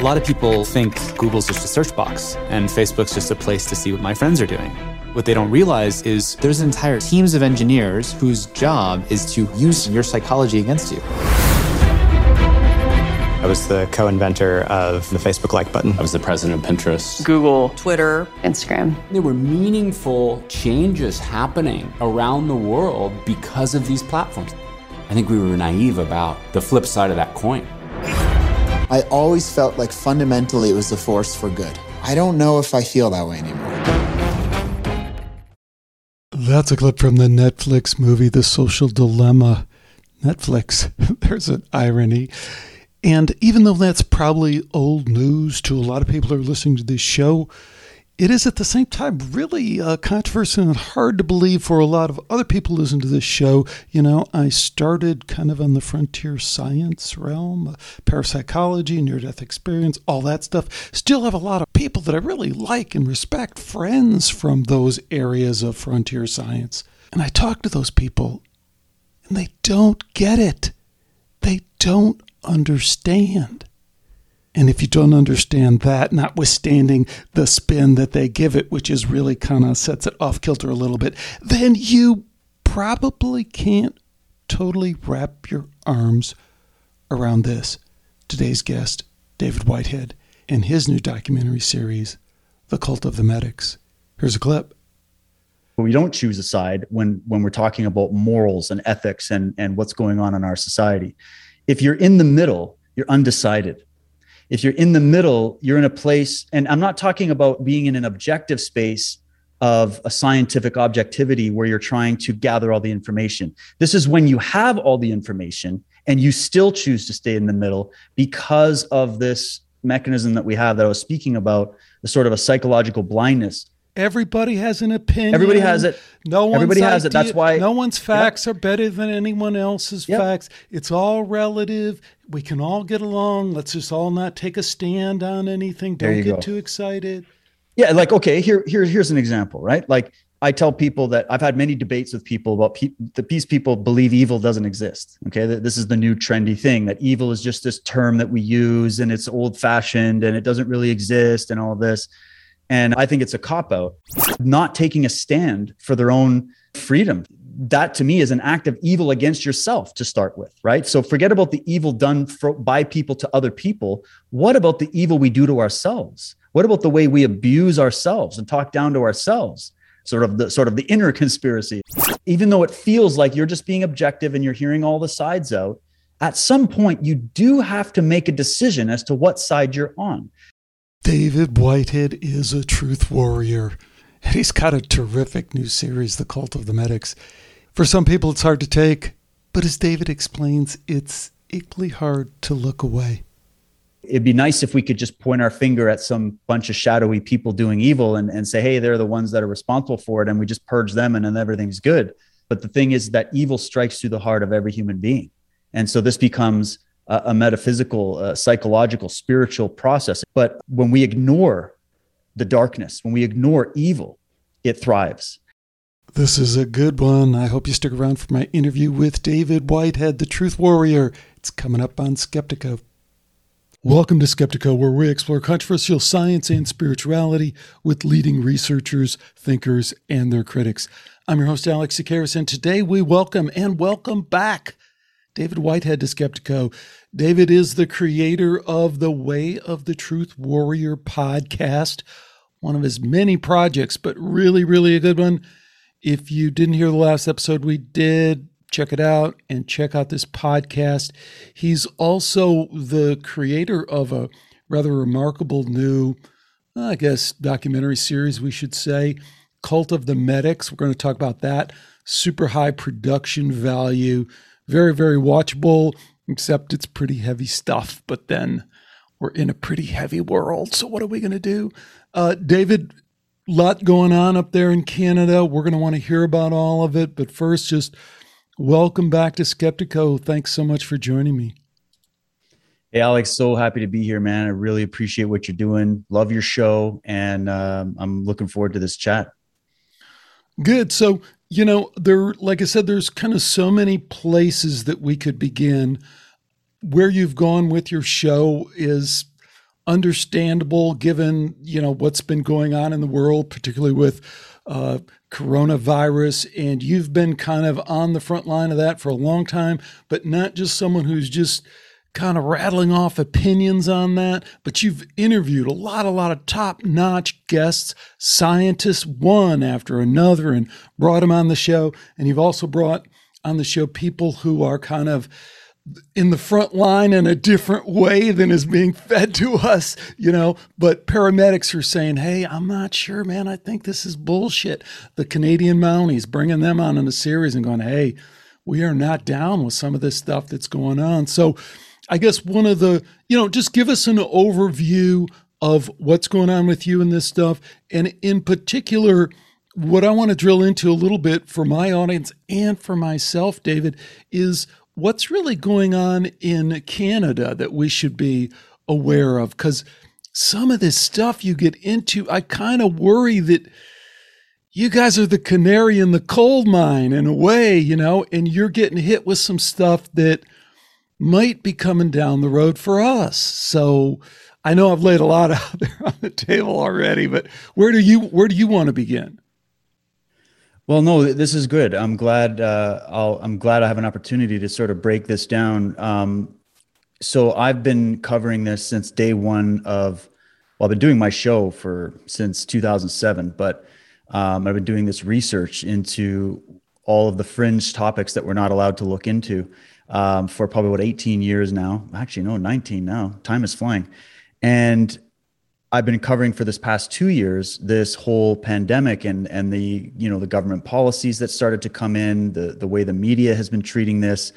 A lot of people think Google's just a search box and Facebook's just a place to see what my friends are doing. What they don't realize is there's entire teams of engineers whose job is to use your psychology against you. I was the co inventor of the Facebook like button. I was the president of Pinterest, Google, Twitter, Instagram. There were meaningful changes happening around the world because of these platforms. I think we were naive about the flip side of that coin. I always felt like fundamentally it was a force for good. I don't know if I feel that way anymore. That's a clip from the Netflix movie The Social Dilemma. Netflix, there's an irony. And even though that's probably old news to a lot of people who are listening to this show, it is at the same time really uh, controversial and hard to believe for a lot of other people listening to this show. You know, I started kind of on the frontier science realm, uh, parapsychology, near death experience, all that stuff. Still have a lot of people that I really like and respect, friends from those areas of frontier science. And I talk to those people, and they don't get it. They don't understand. And if you don't understand that, notwithstanding the spin that they give it, which is really kind of sets it off kilter a little bit, then you probably can't totally wrap your arms around this. Today's guest, David Whitehead, and his new documentary series, The Cult of the Medics. Here's a clip. We don't choose a side when when we're talking about morals and ethics and and what's going on in our society. If you're in the middle, you're undecided if you're in the middle, you're in a place, and I'm not talking about being in an objective space of a scientific objectivity where you're trying to gather all the information. This is when you have all the information and you still choose to stay in the middle because of this mechanism that we have that I was speaking about, the sort of a psychological blindness Everybody has an opinion. Everybody has it. No one's Everybody has idea, it. That's why no one's facts yep. are better than anyone else's yep. facts. It's all relative. We can all get along. Let's just all not take a stand on anything. Don't get go. too excited. Yeah, like okay, here here here's an example, right? Like I tell people that I've had many debates with people about pe- the peace people believe evil doesn't exist. Okay, this is the new trendy thing that evil is just this term that we use and it's old fashioned and it doesn't really exist and all this. And I think it's a cop out, not taking a stand for their own freedom. That to me is an act of evil against yourself to start with, right? So forget about the evil done for, by people to other people. What about the evil we do to ourselves? What about the way we abuse ourselves and talk down to ourselves? Sort of the sort of the inner conspiracy. Even though it feels like you're just being objective and you're hearing all the sides out, at some point you do have to make a decision as to what side you're on. David Whitehead is a truth warrior, and he's got a terrific new series, The Cult of the Medics. For some people, it's hard to take, but as David explains, it's equally hard to look away. It'd be nice if we could just point our finger at some bunch of shadowy people doing evil and, and say, hey, they're the ones that are responsible for it, and we just purge them and then everything's good. But the thing is that evil strikes through the heart of every human being. And so this becomes a, a metaphysical, uh, psychological, spiritual process. But when we ignore the darkness, when we ignore evil, it thrives. This is a good one. I hope you stick around for my interview with David Whitehead, the Truth Warrior. It's coming up on Skeptiko. Welcome to Skeptiko, where we explore controversial science and spirituality with leading researchers, thinkers, and their critics. I'm your host, Alex Tsakiris, and today we welcome and welcome back David Whitehead to Skeptiko. David is the creator of the Way of the Truth Warrior podcast, one of his many projects, but really, really a good one. If you didn't hear the last episode we did, check it out and check out this podcast. He's also the creator of a rather remarkable new, I guess, documentary series, we should say, Cult of the Medics. We're going to talk about that. Super high production value very, very watchable, except it's pretty heavy stuff. But then we're in a pretty heavy world. So what are we going to do? Uh, David, lot going on up there in Canada. We're going to want to hear about all of it. But first, just welcome back to Skeptiko. Thanks so much for joining me. Hey, Alex, so happy to be here, man. I really appreciate what you're doing. Love your show. And um, I'm looking forward to this chat. Good. So you know, there, like I said, there's kind of so many places that we could begin. Where you've gone with your show is understandable given you know what's been going on in the world, particularly with uh, coronavirus, and you've been kind of on the front line of that for a long time, but not just someone who's just kind of rattling off opinions on that, but you've interviewed a lot, a lot of top notch guests, scientists, one after another, and brought them on the show. And you've also brought on the show people who are kind of in the front line in a different way than is being fed to us, you know. But paramedics are saying, hey, I'm not sure, man. I think this is bullshit. The Canadian Mounties, bringing them on in a series and going, hey, we are not down with some of this stuff that's going on. So, I guess one of the, you know, just give us an overview of what's going on with you and this stuff. And in particular, what I want to drill into a little bit for my audience and for myself, David, is what's really going on in Canada that we should be aware of? Because some of this stuff you get into, I kind of worry that you guys are the canary in the coal mine in a way, you know, and you're getting hit with some stuff that might be coming down the road for us. So I know I've laid a lot out there on the table already, but where do you where do you want to begin? Well, no, this is good. I'm glad. Uh, I'll, I'm glad I have an opportunity to sort of break this down. Um, so I've been covering this since day one of. Well, I've been doing my show for since 2007, but um, I've been doing this research into all of the fringe topics that we're not allowed to look into um, for probably what 18 years now. Actually, no, 19 now. Time is flying, and I've been covering for this past two years this whole pandemic and and the you know the government policies that started to come in, the the way the media has been treating this,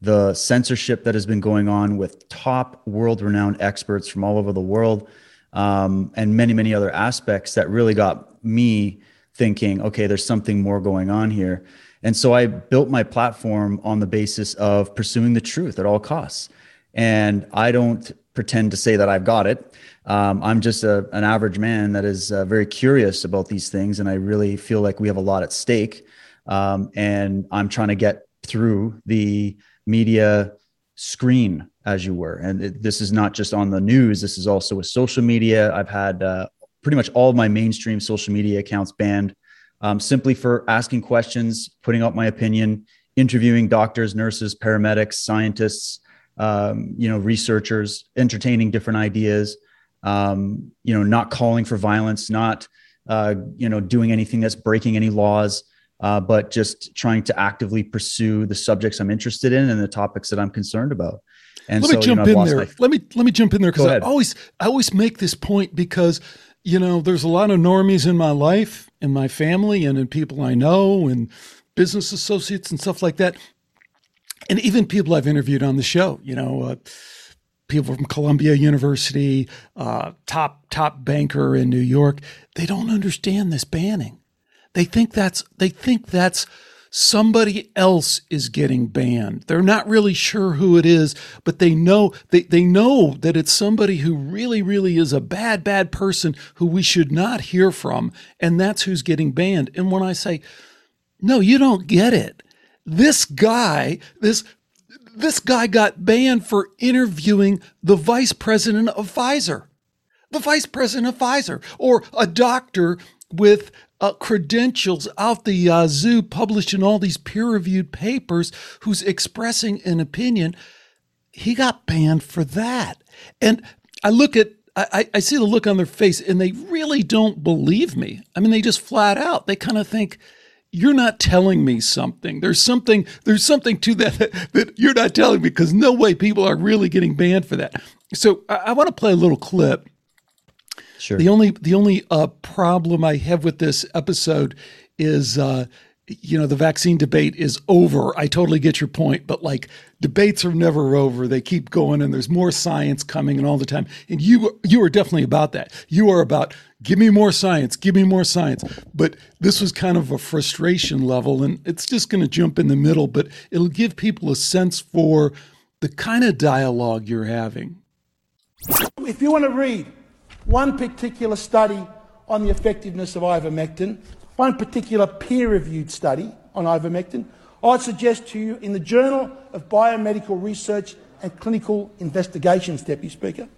the censorship that has been going on with top world renowned experts from all over the world, um, and many many other aspects that really got me thinking, okay, there's something more going on here. And so I built my platform on the basis of pursuing the truth at all costs. And I don't pretend to say that I've got it. Um, I'm just a, an average man that is uh, very curious about these things. And I really feel like we have a lot at stake. Um, and I'm trying to get through the media screen, as you were. And it, this is not just on the news, this is also with social media. I've had uh, pretty much all my mainstream social media accounts banned um, simply for asking questions, putting out my opinion, interviewing doctors, nurses, paramedics, scientists, um, you know, researchers, entertaining different ideas, um, you know, not calling for violence, not, uh, you know, doing anything that's breaking any laws, uh, but just trying to actively pursue the subjects I'm interested in and the topics that I'm concerned about. And so let so, me jump you know, in there. My... Let me let me jump in there because I always I always make this point because you know there's a lot of normies in my life in my family and in people I know and business associates and stuff like that. And even people I've interviewed on the show, you know, uh, people from Columbia University, uh, top top banker in New York, they don't understand this banning. They think that's they think that's somebody else is getting banned. They're not really sure who it is, but they know they, they know that it's somebody who really, really is a bad, bad person who we should not hear from, and that's who's getting banned. And when I say, no, you don't get it. This guy, this this guy got banned for interviewing the vice president of Pfizer. The vice president of Pfizer, or a doctor with uh, credentials out the yazoo, published in all these peer reviewed papers, who's expressing an opinion. He got banned for that. And I look at, I, I see the look on their face, and they really don't believe me. I mean, they just flat out, they kind of think, you're not telling me something. There's something, there's something to that that you're not telling me because no way people are really getting banned for that. So I, I want to play a little clip Sure. The only the only uh, problem I have with this episode is uh, you know the vaccine debate is over. I totally get your point, but like debates are never over. They keep going, and there's more science coming, and all the time. And you you are definitely about that. You are about give me more science, give me more science. But this was kind of a frustration level, and it's just going to jump in the middle, but it'll give people a sense for the kind of dialogue you're having. If you want to read one particular study on the effectiveness of ivermectin, one particular peer reviewed study on ivermectin, I'd suggest to you in the Journal of Biomedical Research and Clinical Investigations, Deputy Speaker,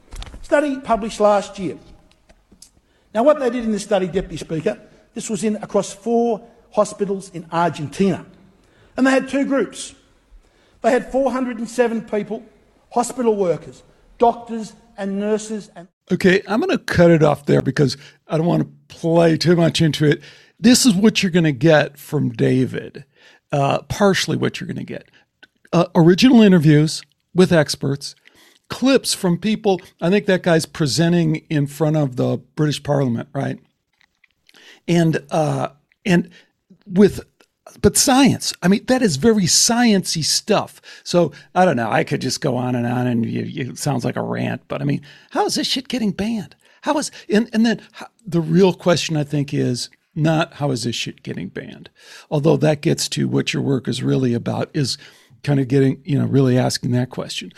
Study published last year. Now, what they did in this study, Deputy Speaker, this was in across four hospitals in Argentina. And they had two groups. They had 407 people, hospital workers, doctors and nurses and Okay, I'm going to cut it off there because I don't want to play too much into it. This is what you're going to get from David, uh, partially what you're going to get. Uh, original interviews with experts, clips from people. I think that guy's presenting in front of the British Parliament, right? And uh, and with but science. I mean, that is very sciency stuff. So I don't know. I could just go on and on, and you, it sounds like a rant. But I mean, how is this shit getting banned? How is and and then how, the real question I think is not how is this shit getting banned, although that gets to what your work is really about is kind of getting you know really asking that question.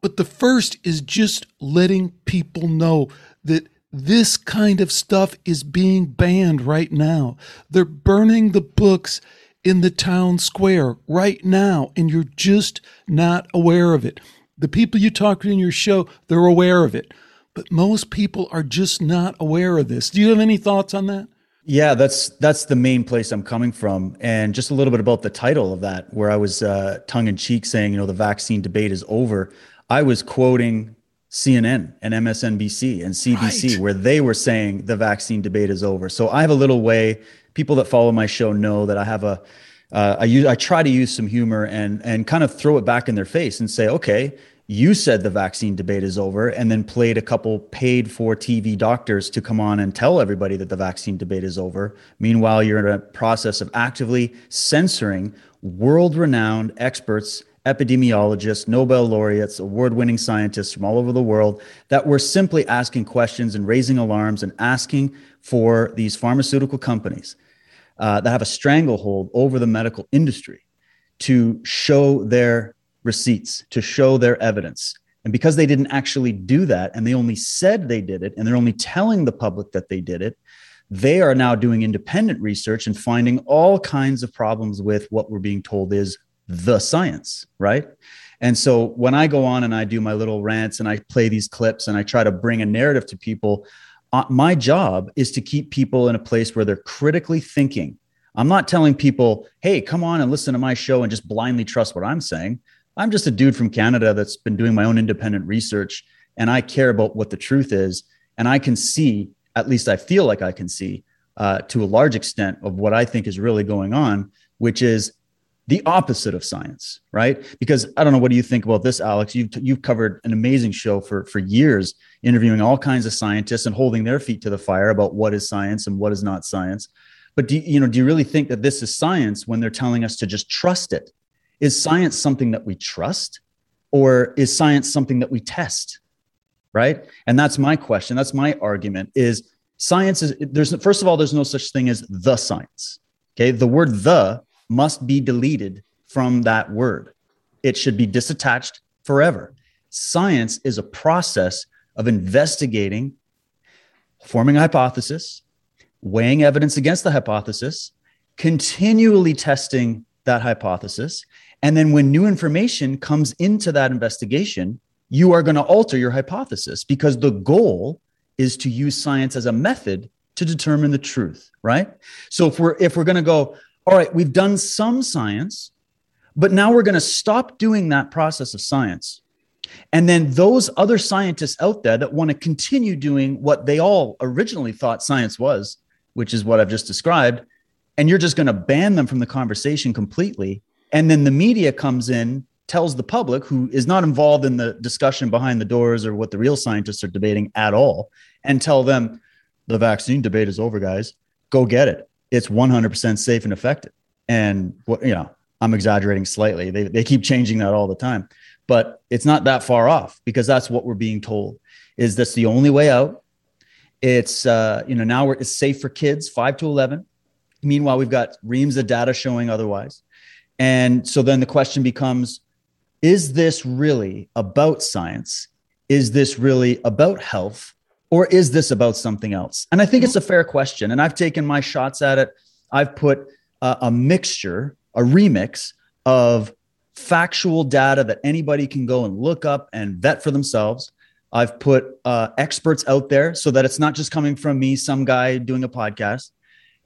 But the first is just letting people know that this kind of stuff is being banned right now. They're burning the books in the town square right now, and you're just not aware of it. The people you talk to in your show, they're aware of it. But most people are just not aware of this. Do you have any thoughts on that? Yeah, that's that's the main place I'm coming from, and just a little bit about the title of that, where I was uh, tongue in cheek saying, you know, the vaccine debate is over. I was quoting CNN and MSNBC and CBC, right. where they were saying the vaccine debate is over. So I have a little way people that follow my show know that I have a uh, I use I try to use some humor and and kind of throw it back in their face and say, okay, you said the vaccine debate is over, and then played a couple paid for TV doctors to come on and tell everybody that the vaccine debate is over. Meanwhile, you're in a process of actively censoring world renowned experts epidemiologists, Nobel laureates, award winning scientists from all over the world that were simply asking questions and raising alarms and asking for these pharmaceutical companies uh, that have a stranglehold over the medical industry to show their receipts, to show their evidence. And because they didn't actually do that, and they only said they did it, and they're only telling the public that they did it, they are now doing independent research and finding all kinds of problems with what we're being told is the science, right? And so when I go on and I do my little rants and I play these clips and I try to bring a narrative to people, uh, my job is to keep people in a place where they're critically thinking. I'm not telling people, hey, come on and listen to my show and just blindly trust what I'm saying. I'm just a dude from Canada that's been doing my own independent research and I care about what the truth is. And I can see, at least I feel like I can see, uh, to a large extent, of what I think is really going on, which is the opposite of science, right? Because I don't know, what do you think about this, Alex? You've you've covered an amazing show for for years, interviewing all kinds of scientists and holding their feet to the fire about what is science and what is not science. But do you know? Do you really think that this is science when they're telling us to just trust it? Is science something that we trust, or is science something that we test? Right? And that's my question. That's my argument. Is science is there's first of all there's no such thing as the science. Okay, the word the must be deleted from that word. It should be disattached forever. Science is a process of investigating, forming a hypothesis, weighing evidence against the hypothesis, continually testing that hypothesis. And then when new information comes into that investigation, you are going to alter your hypothesis because the goal is to use science as a method to determine the truth, right? So if we're if we're going to go, all right, we've done some science, but now we're going to stop doing that process of science. And then those other scientists out there that want to continue doing what they all originally thought science was, which is what I've just described, and you're just going to ban them from the conversation completely. And then the media comes in, tells the public who is not involved in the discussion behind the doors or what the real scientists are debating at all, and tell them the vaccine debate is over, guys. Go get it it's 100% safe and effective. And what, you know, I'm exaggerating slightly. They, they keep changing that all the time, but it's not that far off because that's what we're being told is that's the only way out. It's, uh, you know, now we're, it's safe for kids five to 11. Meanwhile, we've got reams of data showing otherwise. And so then the question becomes, is this really about science? Is this really about health? or is this about something else? And I think it's a fair question. And I've taken my shots at it. I've put a, a mixture, a remix of factual data that anybody can go and look up and vet for themselves, I've put uh, experts out there so that it's not just coming from me, some guy doing a podcast.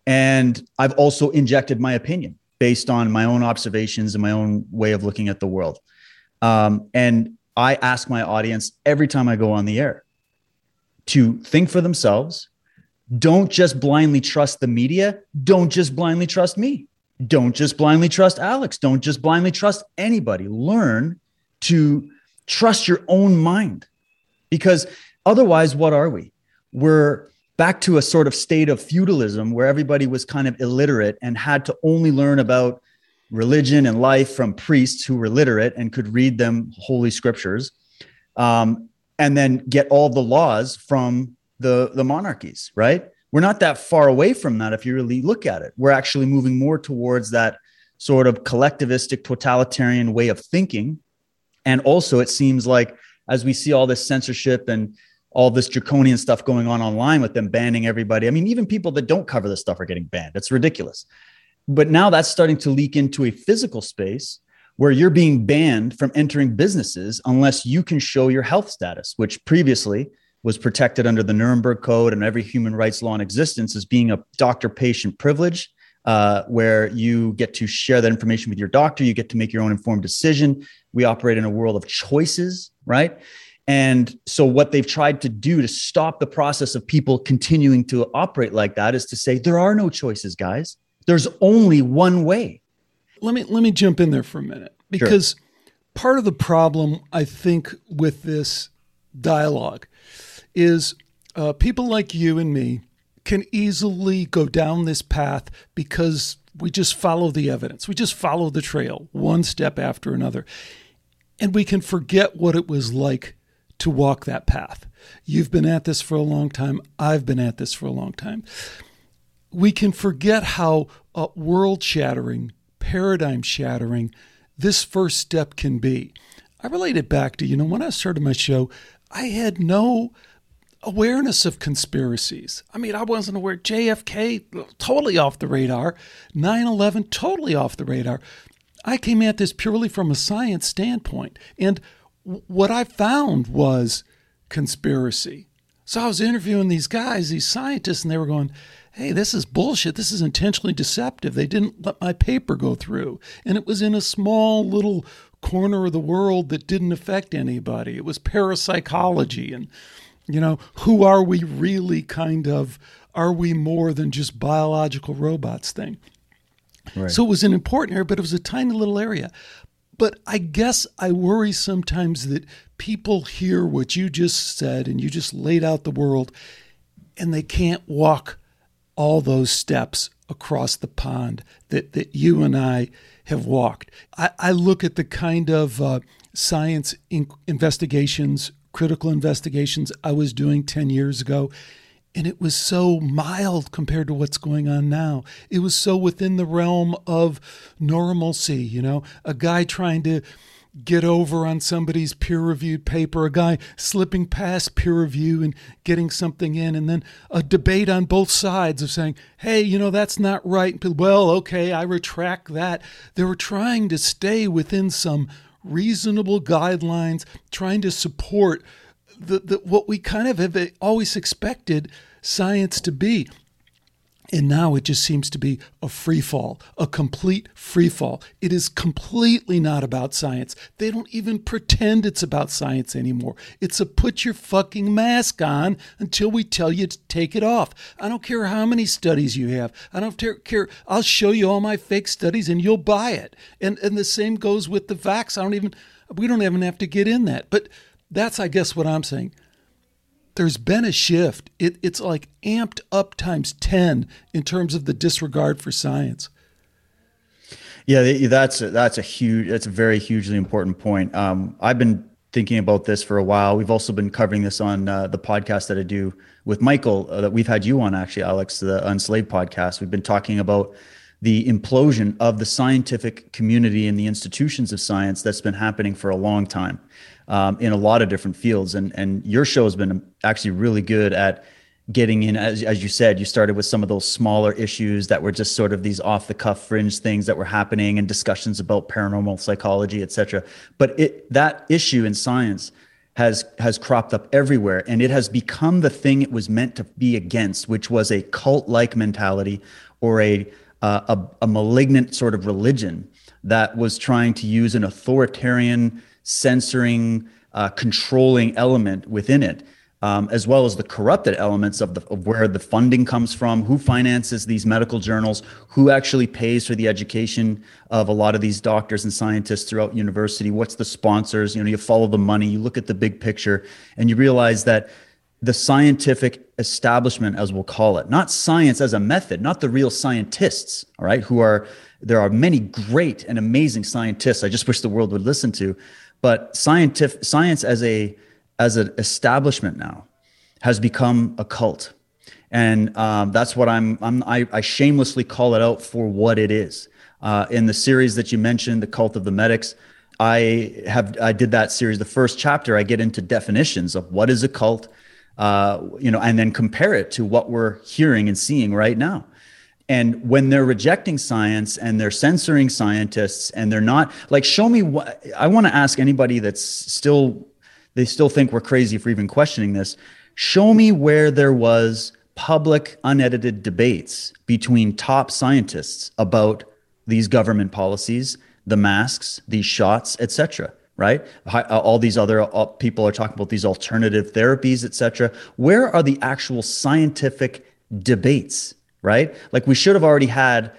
And I've also injected my opinion based on my own observations and my own way of looking at the world. Um, and I ask my audience every time I go on the air to think for themselves. Don't just blindly trust the media. Don't just blindly trust me. Don't just blindly trust Alex. Don't just blindly trust anybody. Learn to trust your own mind because otherwise, what are we? We're back to a sort of state of feudalism where everybody was kind of illiterate and had to only learn about religion and life from priests who were literate and could read them holy scriptures um, and then get all the laws from the, the monarchies, right? We're not that far away from that if you really look at it. We're actually moving more towards that sort of collectivistic, totalitarian way of thinking. And also, it seems like as we see all this censorship and all this draconian stuff going on online with them banning everybody. I mean, even people that don't cover this stuff are getting banned. It's ridiculous. But now that's starting to leak into a physical space where you're being banned from entering businesses unless you can show your health status, which previously was protected under the Nuremberg Code and every human rights law in existence as being a doctor patient privilege, uh, where you get to share that information with your doctor. You get to make your own informed decision. We operate in a world of choices, right? And so, what they've tried to do to stop the process of people continuing to operate like that is to say there are no choices, guys. There's only one way. Let me let me jump in there for a minute because sure. part of the problem I think with this dialogue is uh, people like you and me can easily go down this path because we just follow the evidence. We just follow the trail one step after another. And we can forget what it was like to walk that path. You've been at this for a long time. I've been at this for a long time. We can forget how uh, world shattering, paradigm shattering this first step can be. I relate it back to, you know, when I started my show, I had no awareness of conspiracies. I mean, I wasn't aware. JFK, totally off the radar. 9 11, totally off the radar. I came at this purely from a science standpoint. And what I found was conspiracy. So I was interviewing these guys, these scientists, and they were going, hey, this is bullshit. This is intentionally deceptive. They didn't let my paper go through. And it was in a small little corner of the world that didn't affect anybody. It was parapsychology and you know, who are we really kind of? Are we more than just biological robots thing? Right. So it was an important area, but it was a tiny little area. But I guess I worry sometimes that people hear what you just said and you just laid out the world and they can't walk all those steps across the pond that, that you and I have walked. I, I look at the kind of uh, science in- investigations critical investigations I was doing 10 years ago. And it was so mild compared to what's going on now. It was so within the realm of normalcy, you know, a guy trying to get over on somebody's peer reviewed paper, a guy slipping past peer review and getting something in, and then a debate on both sides of saying, hey, you know, that's not right. Well, okay, I retract that. They were trying to stay within some reasonable guidelines, trying to support the, the, what we kind of have always expected science to be. And now it just seems to be a free fall, a complete free fall. It is completely not about science. They don't even pretend it's about science anymore. It's a put your fucking mask on until we tell you to take it off. I don't care how many studies you have. I don't care. I'll show you all my fake studies and you'll buy it. And and the same goes with the vax. I don't even we don't even have to get in that. But that's I guess what I'm saying there's been a shift. It, it's like amped up times 10 in terms of the disregard for science. Yeah, that's a, that's a huge, that's a very hugely important point. Um, I've been thinking about this for a while. We've also been covering this on uh, the podcast that I do with Michael uh, that we've had you on actually, Alex, the Unslaved podcast. We've been talking about the implosion of the scientific community and the institutions of science that's been happening for a long time um, in a lot of different fields. And and your show has been actually really good at getting in. As, as you said you started with some of those smaller issues that were just sort of these off the cuff fringe things that were happening and discussions about paranormal psychology etc but it that issue in science has has cropped up everywhere. And it has become the thing it was meant to be against which was a cult like mentality or a, uh, a a malignant sort of religion that was trying to use an authoritarian censoring uh, controlling element within it um, as well as the corrupted elements of, the, of where the funding comes from, who finances these medical journals, who actually pays for the education of a lot of these doctors and scientists throughout university, what's the sponsors, you know, you follow the money, you look at the big picture, and you realize that the scientific establishment, as we'll call it, not science as a method, not the real scientists, all right, who are, there are many great and amazing scientists I just wish the world would listen to, but scientific, science as a, as an establishment now has become a cult and um, that's what I'm, I'm I, I, shamelessly call it out for what it is. Uh, in the series that you mentioned, the cult of the medics, I have I did that series. The first chapter, I get into definitions of what is a cult, uh, you know, and then compare it to what we're hearing and seeing right now. And when they're rejecting science and they're censoring scientists and they're not like, show me what I want to ask anybody that's still they still think we're crazy for even questioning this. Show me where there was public, unedited debates between top scientists about these government policies, the masks, these shots, etc. Right? Uh, all these other uh, people are talking about these alternative therapies, etc. Where are the actual scientific debates? Right? Like we should have already had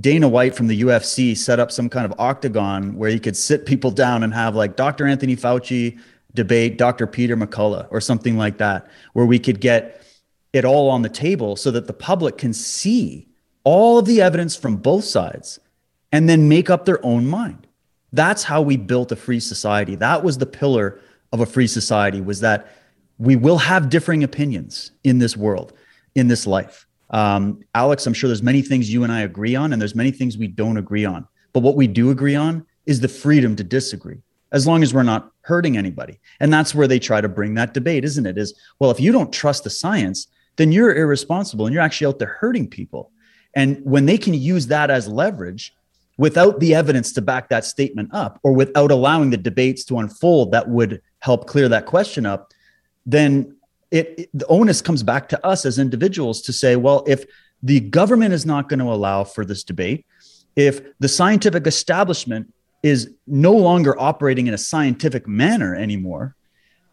Dana White from the UFC set up some kind of octagon where he could sit people down and have like Dr. Anthony Fauci, debate Dr. Peter McCullough or something like that, where we could get it all on the table so that the public can see all of the evidence from both sides and then make up their own mind. That's how we built a free society. That was the pillar of a free society was that we will have differing opinions in this world, in this life. Um, Alex, I'm sure there's many things you and I agree on, and there's many things we don't agree on. But what we do agree on is the freedom to disagree as long as we're not hurting anybody. And that's where they try to bring that debate, isn't it? Is well, if you don't trust the science, then you're irresponsible and you're actually out there hurting people. And when they can use that as leverage without the evidence to back that statement up or without allowing the debates to unfold that would help clear that question up, then it, it the onus comes back to us as individuals to say, well, if the government is not going to allow for this debate, if the scientific establishment is no longer operating in a scientific manner anymore,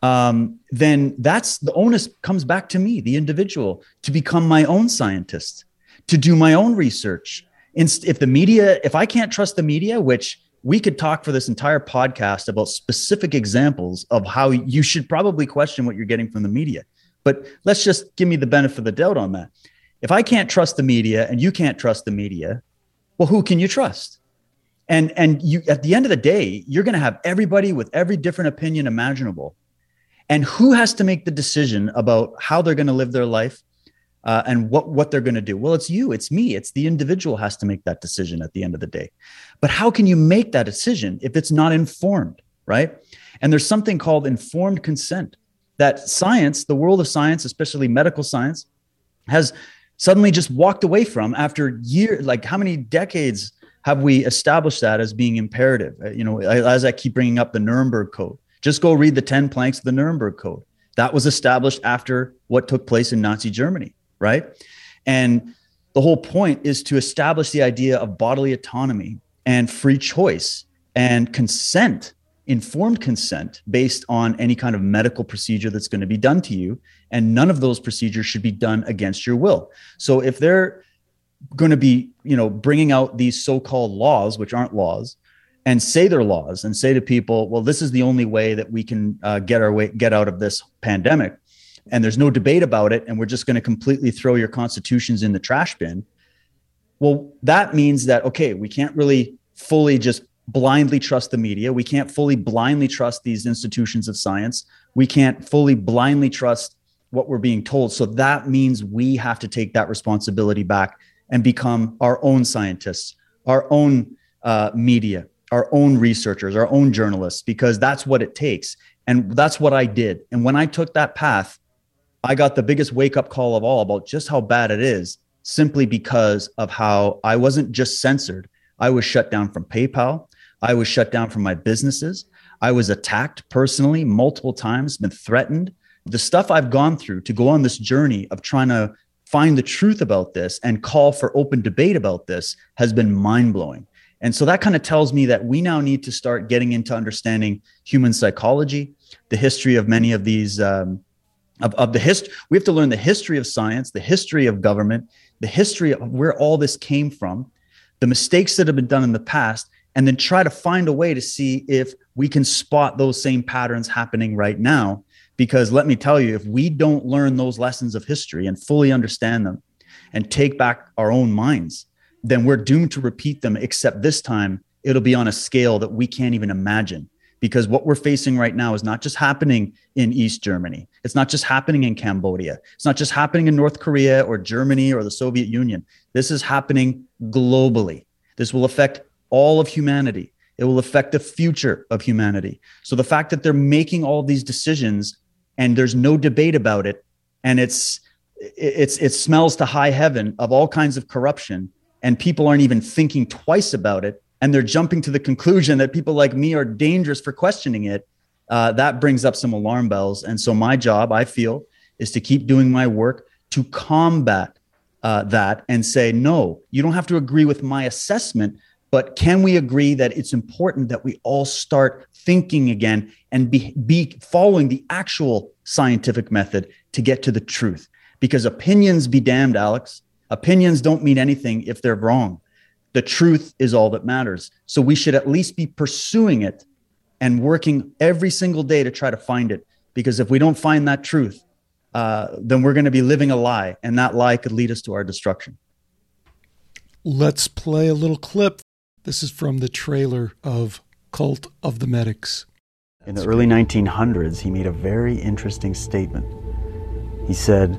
um, then that's the onus comes back to me, the individual, to become my own scientist, to do my own research. If the media, if I can't trust the media, which we could talk for this entire podcast about specific examples of how you should probably question what you're getting from the media. But let's just give me the benefit of the doubt on that. If I can't trust the media and you can't trust the media, well, who can you trust? and and you at the end of the day you're going to have everybody with every different opinion imaginable and who has to make the decision about how they're going to live their life uh, and what what they're going to do well it's you it's me it's the individual has to make that decision at the end of the day but how can you make that decision if it's not informed right and there's something called informed consent that science the world of science especially medical science has suddenly just walked away from after years like how many decades have we established that as being imperative? Uh, you know, as I keep bringing up the Nuremberg Code, just go read the 10 planks of the Nuremberg Code. That was established after what took place in Nazi Germany, right? And the whole point is to establish the idea of bodily autonomy and free choice and consent, informed consent based on any kind of medical procedure that's going to be done to you. And none of those procedures should be done against your will. So if they're going to be, you know, bringing out these so-called laws, which aren't laws, and say they're laws, and say to people, "Well, this is the only way that we can uh, get our way get out of this pandemic," and there's no debate about it, and we're just going to completely throw your constitutions in the trash bin. Well, that means that okay, we can't really fully just blindly trust the media. We can't fully blindly trust these institutions of science. We can't fully blindly trust what we're being told. So that means we have to take that responsibility back and become our own scientists, our own uh, media, our own researchers, our own journalists, because that's what it takes. And that's what I did. And when I took that path, I got the biggest wake up call of all about just how bad it is simply because of how I wasn't just censored. I was shut down from PayPal. I was shut down from my businesses. I was attacked personally multiple times, been threatened. The stuff I've gone through to go on this journey of trying to find the truth about this and call for open debate about this has been mind blowing. And so that kind of tells me that we now need to start getting into understanding human psychology, the history of many of these, um, of, of the history. We have to learn the history of science, the history of government, the history of where all this came from, the mistakes that have been done in the past, and then try to find a way to see if we can spot those same patterns happening right now because let me tell you, if we don't learn those lessons of history and fully understand them and take back our own minds, then we're doomed to repeat them, except this time it'll be on a scale that we can't even imagine. Because what we're facing right now is not just happening in East Germany. It's not just happening in Cambodia. It's not just happening in North Korea or Germany or the Soviet Union. This is happening globally. This will affect all of humanity. It will affect the future of humanity. So the fact that they're making all these decisions and there's no debate about it and it's it's it smells to high heaven of all kinds of corruption and people aren't even thinking twice about it and they're jumping to the conclusion that people like me are dangerous for questioning it uh, that brings up some alarm bells and so my job i feel is to keep doing my work to combat uh, that and say no you don't have to agree with my assessment but can we agree that it's important that we all start thinking again and be, be following the actual scientific method to get to the truth? Because opinions be damned, Alex. Opinions don't mean anything if they're wrong. The truth is all that matters. So we should at least be pursuing it and working every single day to try to find it. Because if we don't find that truth, uh, then we're going to be living a lie, and that lie could lead us to our destruction. Let's play a little clip this is from the trailer of Cult of the Medics. In the early 1900s, he made a very interesting statement. He said,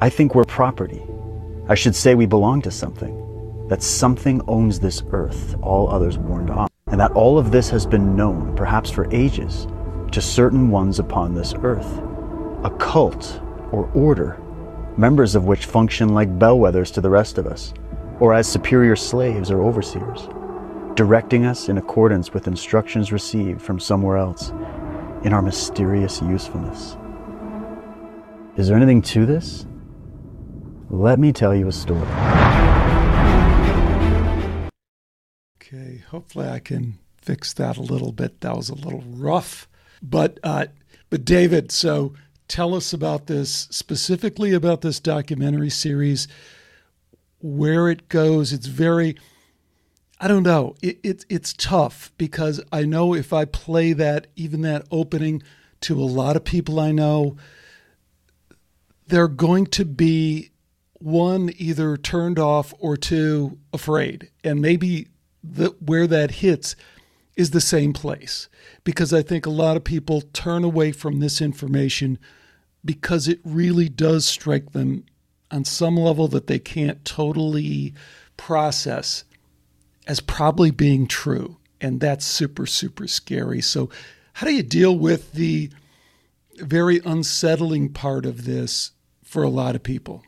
I think we're property. I should say we belong to something. That something owns this earth, all others warned off. And that all of this has been known, perhaps for ages, to certain ones upon this earth. A cult or order, members of which function like bellwethers to the rest of us or as superior slaves or overseers, directing us in accordance with instructions received from somewhere else in our mysterious usefulness. Is there anything to this? Let me tell you a story. Okay, hopefully I can fix that a little bit. That was a little rough. But uh, but David, so tell us about this specifically about this documentary series where it goes. It's very, I don't know. It, it, it's tough because I know if I play that, even that opening to a lot of people I know, they're going to be one either turned off or two afraid, and maybe the where that hits is the same place because I think a lot of people turn away from this information because it really does strike them on some level that they can't totally process as probably being true. And that's super, super scary. So, how do you deal with the very unsettling part of this for a lot of people?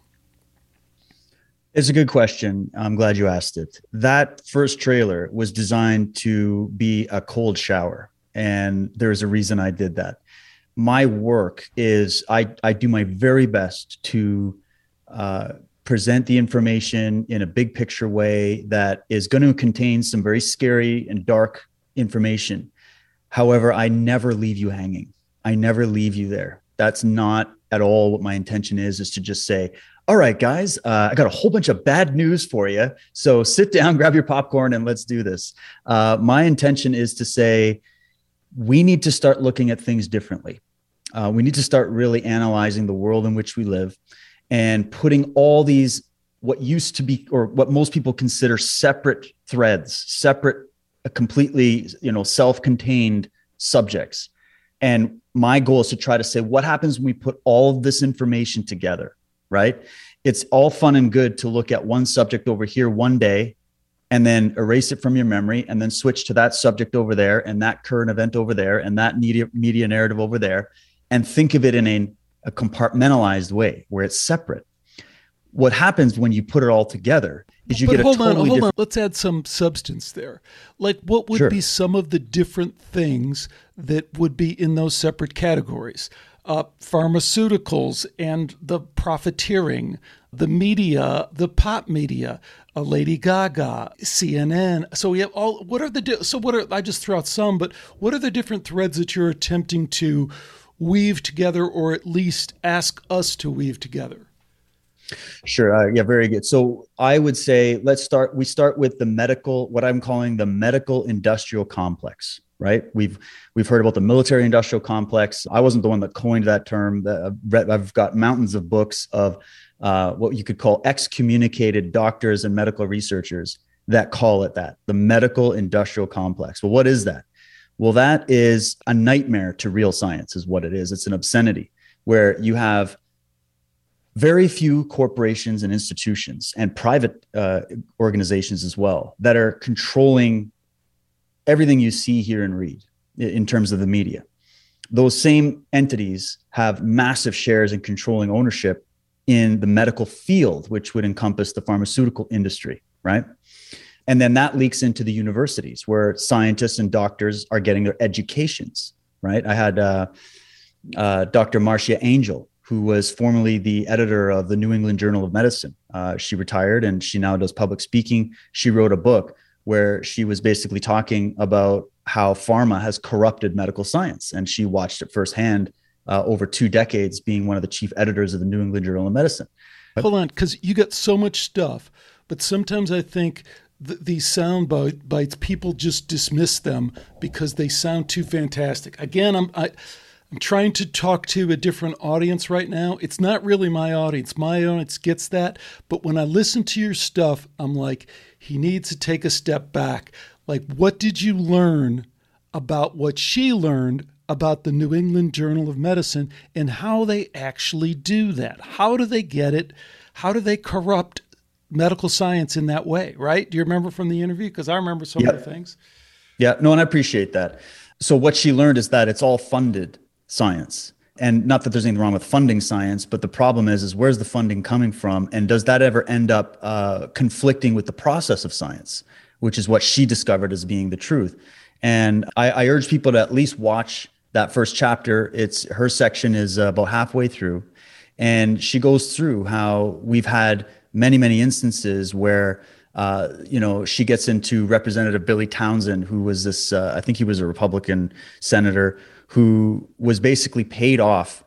It's a good question. I'm glad you asked it. That first trailer was designed to be a cold shower. And there's a reason I did that. My work is I, I do my very best to uh, present the information in a big picture way that is going to contain some very scary and dark information. However, I never leave you hanging. I never leave you there. That's not at all what my intention is, is to just say, all right, guys, uh, I got a whole bunch of bad news for you. So sit down, grab your popcorn, and let's do this. Uh, my intention is to say, we need to start looking at things differently. Uh, we need to start really analyzing the world in which we live and putting all these what used to be or what most people consider separate threads separate uh, completely you know self-contained subjects and my goal is to try to say what happens when we put all of this information together right it's all fun and good to look at one subject over here one day and then erase it from your memory and then switch to that subject over there and that current event over there and that media media narrative over there and think of it in a a compartmentalized way where it's separate. What happens when you put it all together is you but get a hold totally on, hold different. on. Let's add some substance there. Like, what would Sure. be some of the different things that would be in those separate categories? Uh, pharmaceuticals and the profiteering, the media, the pop media, uh, Lady Gaga, CNN. So we have all. What are the? Di- so what are? I just threw out some, but what are the different threads that you're attempting to weave together, or at least ask us to weave together? Sure. Uh, yeah, very good. So I would say let's start. We start with the medical, what I'm calling the medical industrial complex. Right. We've we've heard about the military industrial complex. I wasn't the one that coined that term. I've got mountains of books of uh, what you could call excommunicated doctors and medical researchers that call it that the medical industrial complex. Well, what is that? Well, that is a nightmare to real science, is what it is. It's an obscenity where you have very few corporations and institutions and private uh, organizations as well that are controlling everything you see, hear, and read in terms of the media. Those same entities have massive shares and controlling ownership in the medical field, which would encompass the pharmaceutical industry, right? And then that leaks into the universities where scientists and doctors are getting their educations, right? I had uh, uh, Dr. Marcia Angell, who was formerly the editor of the New England Journal of Medicine. Uh, she retired and she now does public speaking. She wrote a book where she was basically talking about how pharma has corrupted medical science. And she watched it firsthand uh, over two decades, being one of the chief editors of the New England Journal of Medicine. Hold on, because you got so much stuff, but sometimes I think th- these sound bite- bites, people just dismiss them because they sound too fantastic. Again, I'm I, I'm trying to talk to a different audience right now. It's not really my audience. My audience gets that, but when I listen to your stuff, I'm like, he needs to take a step back. Like, what did you learn about what she learned about the New England Journal of Medicine and how they actually do that. How do they get it? How do they corrupt medical science in that way, right? Do you remember from the interview? Because I remember some Yep. of the things. Yeah, no, and I appreciate that. So what she learned is that it's all funded science. And not that there's anything wrong with funding science, but the problem is, is where's the funding coming from, and does that ever end up uh, conflicting with the process of science, which is what she discovered as being the truth. And I, I urge people to at least watch that first chapter. It's her section is uh, about halfway through, and she goes through how we've had many, many instances where uh, you know, she gets into Representative Billy Townsend, who was this, uh, I think he was a Republican senator who was basically paid off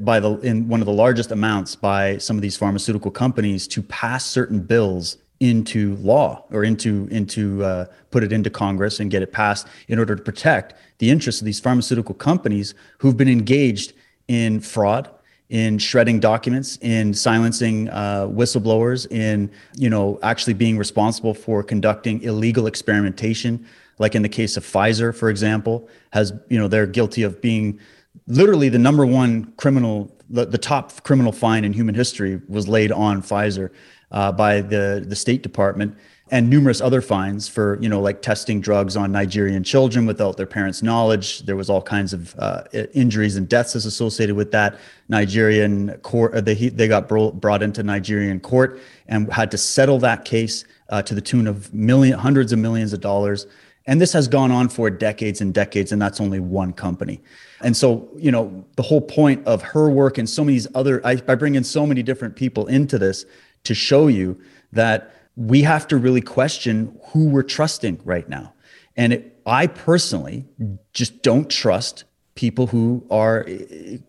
by the in one of the largest amounts by some of these pharmaceutical companies to pass certain bills into law or into into uh, put it into Congress and get it passed in order to protect the interests of these pharmaceutical companies who've been engaged in fraud in shredding documents, in silencing uh, whistleblowers, in you know actually being responsible for conducting illegal experimentation, like in the case of Pfizer, for example, has you know they're guilty of being literally the number one criminal, the, the top criminal fine in human history was laid on Pfizer uh, by the the State Department and numerous other fines for you know like testing drugs on Nigerian children without their parents' knowledge. There was all kinds of uh, injuries and deaths as associated with that. Nigerian court, uh, they they got bro- brought into Nigerian court and had to settle that case uh, to the tune of million, hundreds of millions of dollars. And this has gone on for decades and decades, and that's only one company. And so, you know, the whole point of her work and so many other, I, I bring in so many different people into this to show you that we have to really question who we're trusting right now. And it, I personally just don't trust people who are,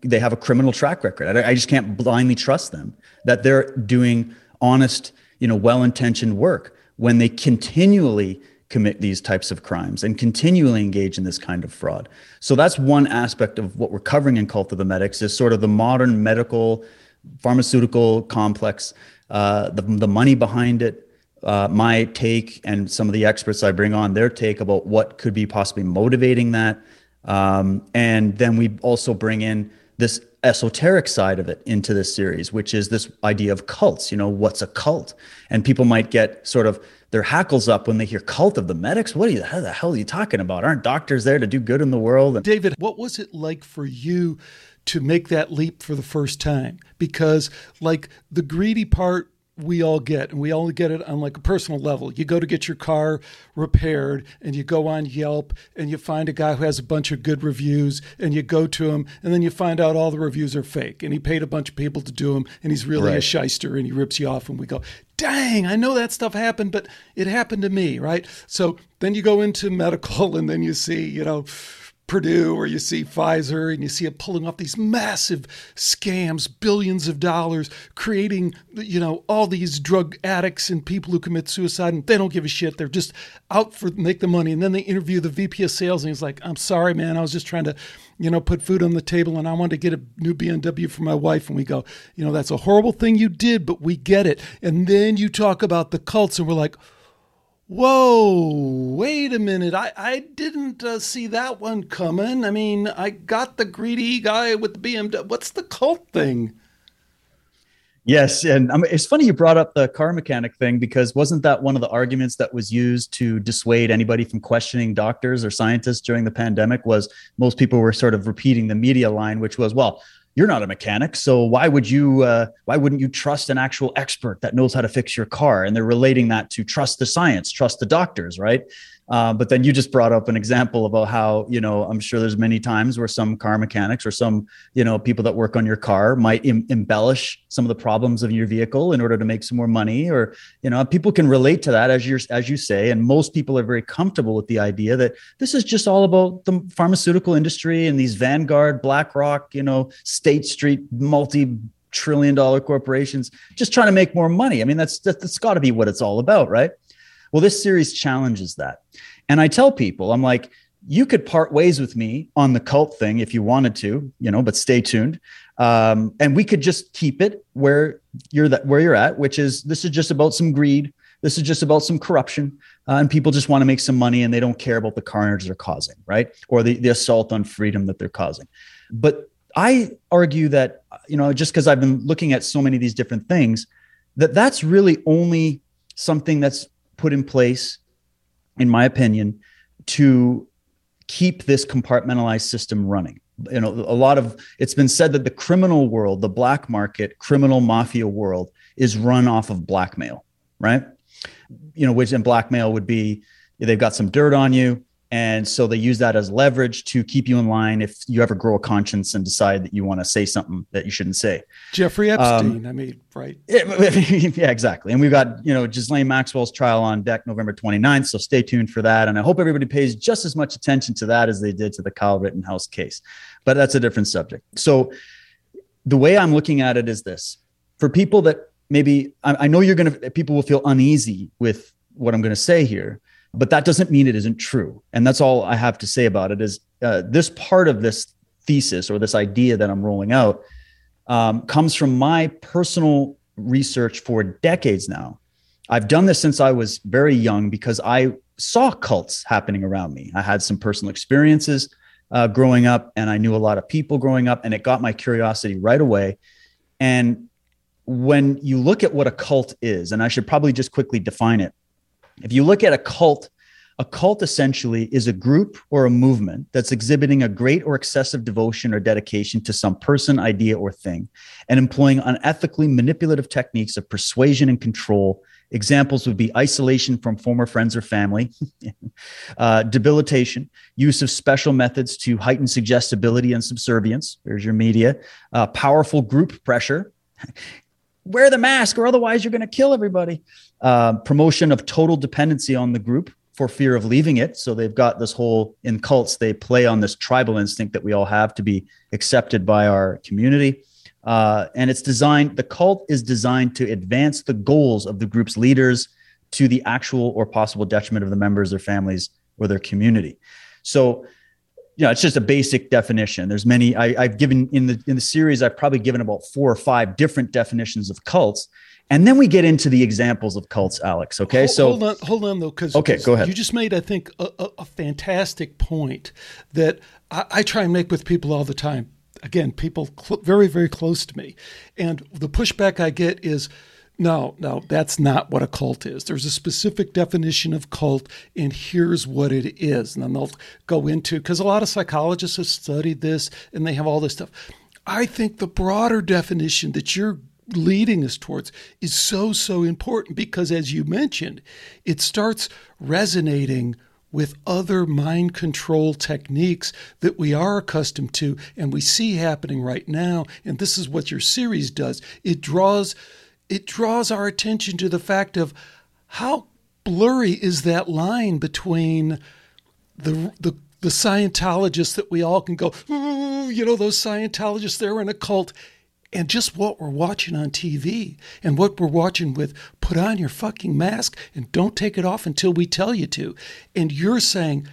they have a criminal track record. I, I just can't blindly trust them that they're doing honest, you know, well intentioned work when they continually commit these types of crimes and continually engage in this kind of fraud. So that's one aspect of what we're covering in Cult of the Medics is sort of the modern medical pharmaceutical complex, uh, the, the money behind it, uh, my take and some of the experts I bring on their take about what could be possibly motivating that. Um, and then we also bring in this esoteric side of it into this series, which is this idea of cults. You know, what's a cult? And people might get sort of their hackles up when they hear cult of the medics. What are you, how the hell are you talking about? Aren't doctors there to do good in the world? And David, what was it like for you to make that leap for the first time? Because, like, the greedy part we all get, and we all get it on like a personal level. You go to get your car repaired, and you go on Yelp, and you find a guy who has a bunch of good reviews, and you go to him, and then you find out all the reviews are fake, and he paid a bunch of people to do them, and he's really right. a shyster, and he rips you off, and we go, dang, I know that stuff happened, but it happened to me, right? So then you go into medical, and then you see, you know Purdue or you see Pfizer and you see it pulling off these massive scams, billions of dollars, creating, you know, all these drug addicts and people who commit suicide and they don't give a shit. They're just out for make the money. And then they interview the VP of sales and he's like, I'm sorry, man. I was just trying to, you know, put food on the table and I wanted to get a new BMW for my wife. And we go, you know, that's a horrible thing you did, but we get it. And then you talk about the cults and we're like, Whoa, wait a minute. I, I didn't uh, see that one coming. I mean, I got the greedy guy with the BMW. What's the cult thing? Yes, and I mean, it's funny you brought up the car mechanic thing because wasn't that one of the arguments that was used to dissuade anybody from questioning doctors or scientists during the pandemic was most people were sort of repeating the media line which was well you're not a mechanic so why would you uh, why wouldn't you trust an actual expert that knows how to fix your car? And they're relating that to trust the science trust the doctors right uh, but then you just brought up an example about how you know I'm sure there's many times where some car mechanics or some you know people that work on your car might embellish some of the problems of your vehicle in order to make some more money, or you know people can relate to that as you as you say, and most people are very comfortable with the idea that this is just all about the pharmaceutical industry and these Vanguard, BlackRock, you know, State Street multi trillion dollar corporations just trying to make more money. I mean that's that's, that's got to be what it's all about, right? Well, this series challenges that. And I tell people, I'm like, you could part ways with me on the cult thing if you wanted to, you know, but stay tuned. Um, and we could just keep it where you're that where you're at, which is this is just about some greed. This is just about some corruption, uh, and people just want to make some money and they don't care about the carnage they're causing, right? Or the, the assault on freedom that they're causing. But I argue that, you know, just because I've been looking at so many of these different things, that that's really only something that's put in place, in my opinion, to keep this compartmentalized system running. You know, a lot of it's been said that the criminal world, the black market, criminal mafia world is run off of blackmail, right? You know, which in blackmail would be they've got some dirt on you, and so they use that as leverage to keep you in line if you ever grow a conscience and decide that you want to say something that you shouldn't say. Jeffrey Epstein, um, I mean, right. yeah, exactly. And we've got, you know, Ghislaine Maxwell's trial on deck November 29th. So stay tuned for that. And I hope everybody pays just as much attention to that as they did to the Kyle Rittenhouse case. But that's a different subject. So the way I'm looking at it is this for people that maybe I, I know you're going to, people will feel uneasy with what I'm going to say here but that doesn't mean it isn't true. And that's all I have to say about it is uh, this part of this thesis or this idea that I'm rolling out um, comes from my personal research for decades now. I've done this since I was very young because I saw cults happening around me. I had some personal experiences uh, growing up, and I knew a lot of people growing up, and it got my curiosity right away. And when you look at what a cult is, and I should probably just quickly define it if you look at a cult, a cult essentially is a group or a movement that's exhibiting a great or excessive devotion or dedication to some person, idea, or thing, and employing unethically manipulative techniques of persuasion and control. Examples would be isolation from former friends or family, uh, debilitation, use of special methods to heighten suggestibility and subservience. There's your media, uh, powerful group pressure. Wear the mask, or otherwise you're going to kill everybody uh, promotion of total dependency on the group for fear of leaving it. So they've got this whole in cults, they play on this tribal instinct that we all have to be accepted by our community. Uh, and it's designed, the cult is designed to advance the goals of the group's leaders to the actual or possible detriment of the members, their families, or their community. So, you know, it's just a basic definition. There's many I, have given in the in the series. I've probably given about four or five different definitions of cults, and then we get into the examples of cults, Alex. Okay, hold, so hold on, hold on though, because okay, go ahead. You just made, I think, a, a, a fantastic point that I, I, try and make with people all the time. Again, people cl- very, very close to me, and the pushback I get is, no, no, that's not what a cult is. There's a specific definition of cult, and here's what it is. And then they'll go into because a lot of psychologists have studied this, and they have all this stuff. I think the broader definition that you're leading us towards is so, so important because, as you mentioned, it starts resonating with other mind control techniques that we are accustomed to and we see happening right now. And this is what your series does. It draws it draws our attention to the fact of how blurry is that line between the the the Scientologists that we all can go, you know, those Scientologists, they're in a cult and just what we're watching on TV and what we're watching with put on your fucking mask and don't take it off until we tell you to. And you're saying,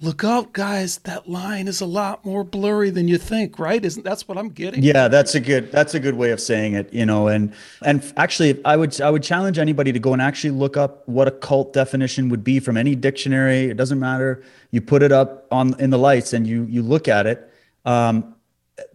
look out guys that line is a lot more blurry than you think right? Isn't that's what i'm getting yeah that's a good that's a good way of saying it you know and and actually i would i would challenge anybody to go and actually look up what a cult definition would be from any dictionary. It doesn't matter. You put it up on in the lights and you you look at it. Um,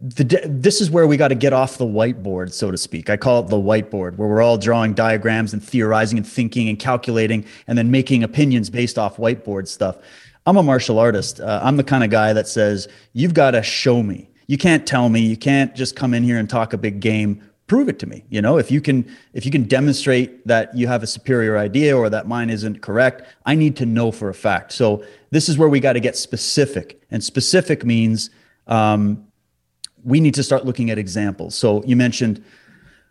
the, this is where we got to get off the whiteboard, so to speak. I call it the whiteboard, where we're all drawing diagrams and theorizing and thinking and calculating and then making opinions based off whiteboard stuff. I'm a martial artist. Uh, I'm the kind of guy that says, you've got to show me. You can't tell me. You can't just come in here and talk a big game. Prove it to me. You know, if you can, if you can demonstrate that you have a superior idea or that mine isn't correct, I need to know for a fact. So this is where we got to get specific, and specific means um, we need to start looking at examples. So you mentioned,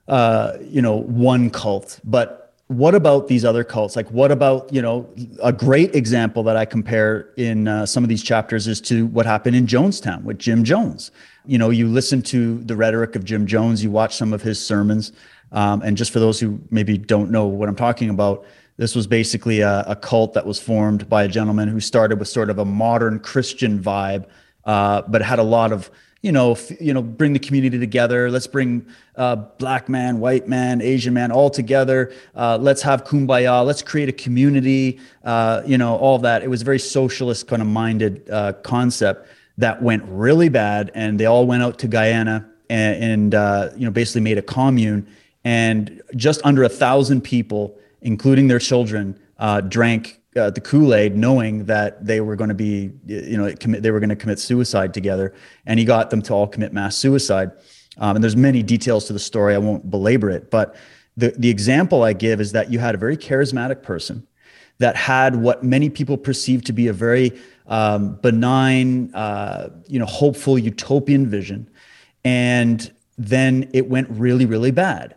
uh, you know, one cult, but what about these other cults? Like, what about, you know, a great example that I compare in uh, some of these chapters is to what happened in Jonestown with Jim Jones. You know, you listen to the rhetoric of Jim Jones, you watch some of his sermons. Um, and just for those who maybe don't know what I'm talking about, this was basically a, a, cult that was formed by a gentleman who started with sort of a modern Christian vibe, uh, but had a lot of you know, f- you know, bring the community together. Let's bring uh, black man, white man, Asian man all together. Uh, let's have kumbaya. Let's create a community. Uh, you know, all that. It was a very socialist kind of minded uh, concept that went really bad, and they all went out to Guyana and, and uh, you know basically made a commune, and just under a thousand people, including their children, uh, drank uh, the Kool Aid, knowing that they were going to be, you know, commit, they were going to commit suicide together, and he got them to all commit mass suicide. Um, and there's many details to the story. I won't belabor it, but the the example I give is that you had a very charismatic person that had what many people perceive to be a very um, benign, uh, you know, hopeful utopian vision, and then it went really, really bad.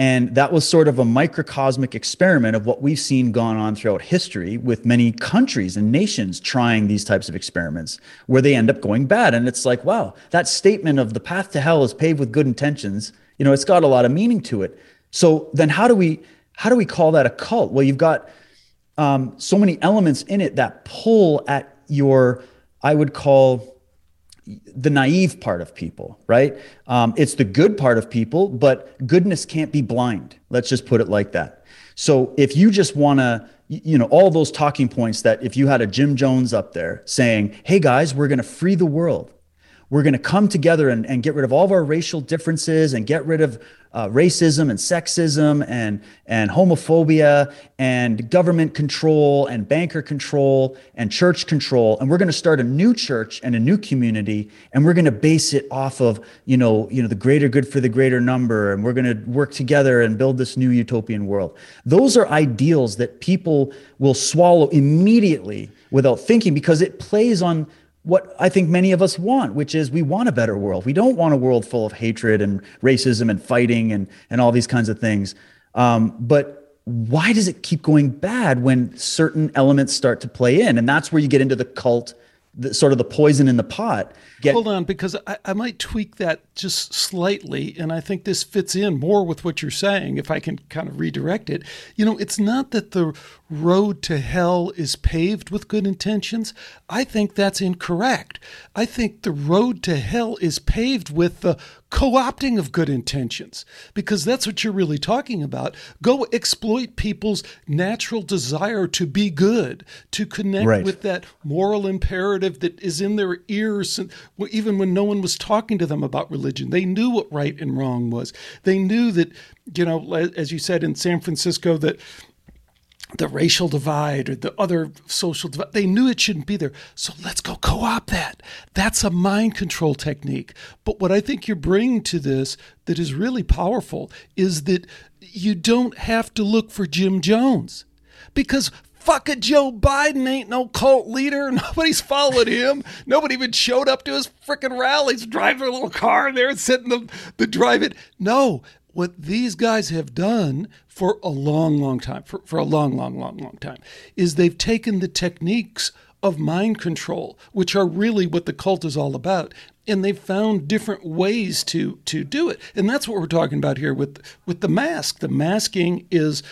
And that was sort of a microcosmic experiment of what we've seen gone on throughout history with many countries and nations trying these types of experiments where they end up going bad. And it's like, wow, that statement of the path to hell is paved with good intentions, you know, it's got a lot of meaning to it. So then how do we how do we call that a cult? Well, you've got um, so many elements in it that pull at your, I would call the naive part of people, right? Um, it's the good part of people, but goodness can't be blind. Let's just put it like that. So if you just want to, you know, all those talking points that if you had a Jim Jones up there saying, hey guys, we're going to free the world, we're going to come together and, and get rid of all of our racial differences and get rid of uh, racism and sexism and and homophobia and government control and banker control and church control. And we're going to start a new church and a new community and we're going to base it off of you know you know the greater good for the greater number. And we're going to work together and build this new utopian world. Those are ideals that people will swallow immediately without thinking because it plays on what I think many of us want, which is we want a better world. We don't want a world full of hatred and racism and fighting and, and all these kinds of things. Um, but why does it keep going bad when certain elements start to play in? And that's where you get into the cult, the, sort of the poison in the pot. Get- Hold on, because I, I might tweak that just slightly. And I think this fits in more with what you're saying, if I can kind of redirect it. You know, it's not that the road to hell is paved with good intentions. I think that's incorrect. I think the road to hell is paved with the co opting of good intentions, because that's what you're really talking about. Go exploit people's natural desire to be good, to connect right. with that moral imperative that is in their ears even when no one was talking to them about religion. They knew what right and wrong was. They knew that, you know, as you said in San Francisco, that the racial divide or the other social divide. They knew it shouldn't be there. So let's go co opt that. That's a mind control technique. But what I think you're bringing to this that is really powerful is that you don't have to look for Jim Jones because fucking Joe Biden ain't no cult leader. Nobody's following him. Nobody even showed up to his freaking rallies, driving a little car in there and sitting the, the drive it. No, what these guys have done for a long, long time, for, for a long, long, long, long time, is they've taken the techniques of mind control, which are really what the cult is all about, and they've found different ways to to do it. And that's what we're talking about here with with the mask. The masking is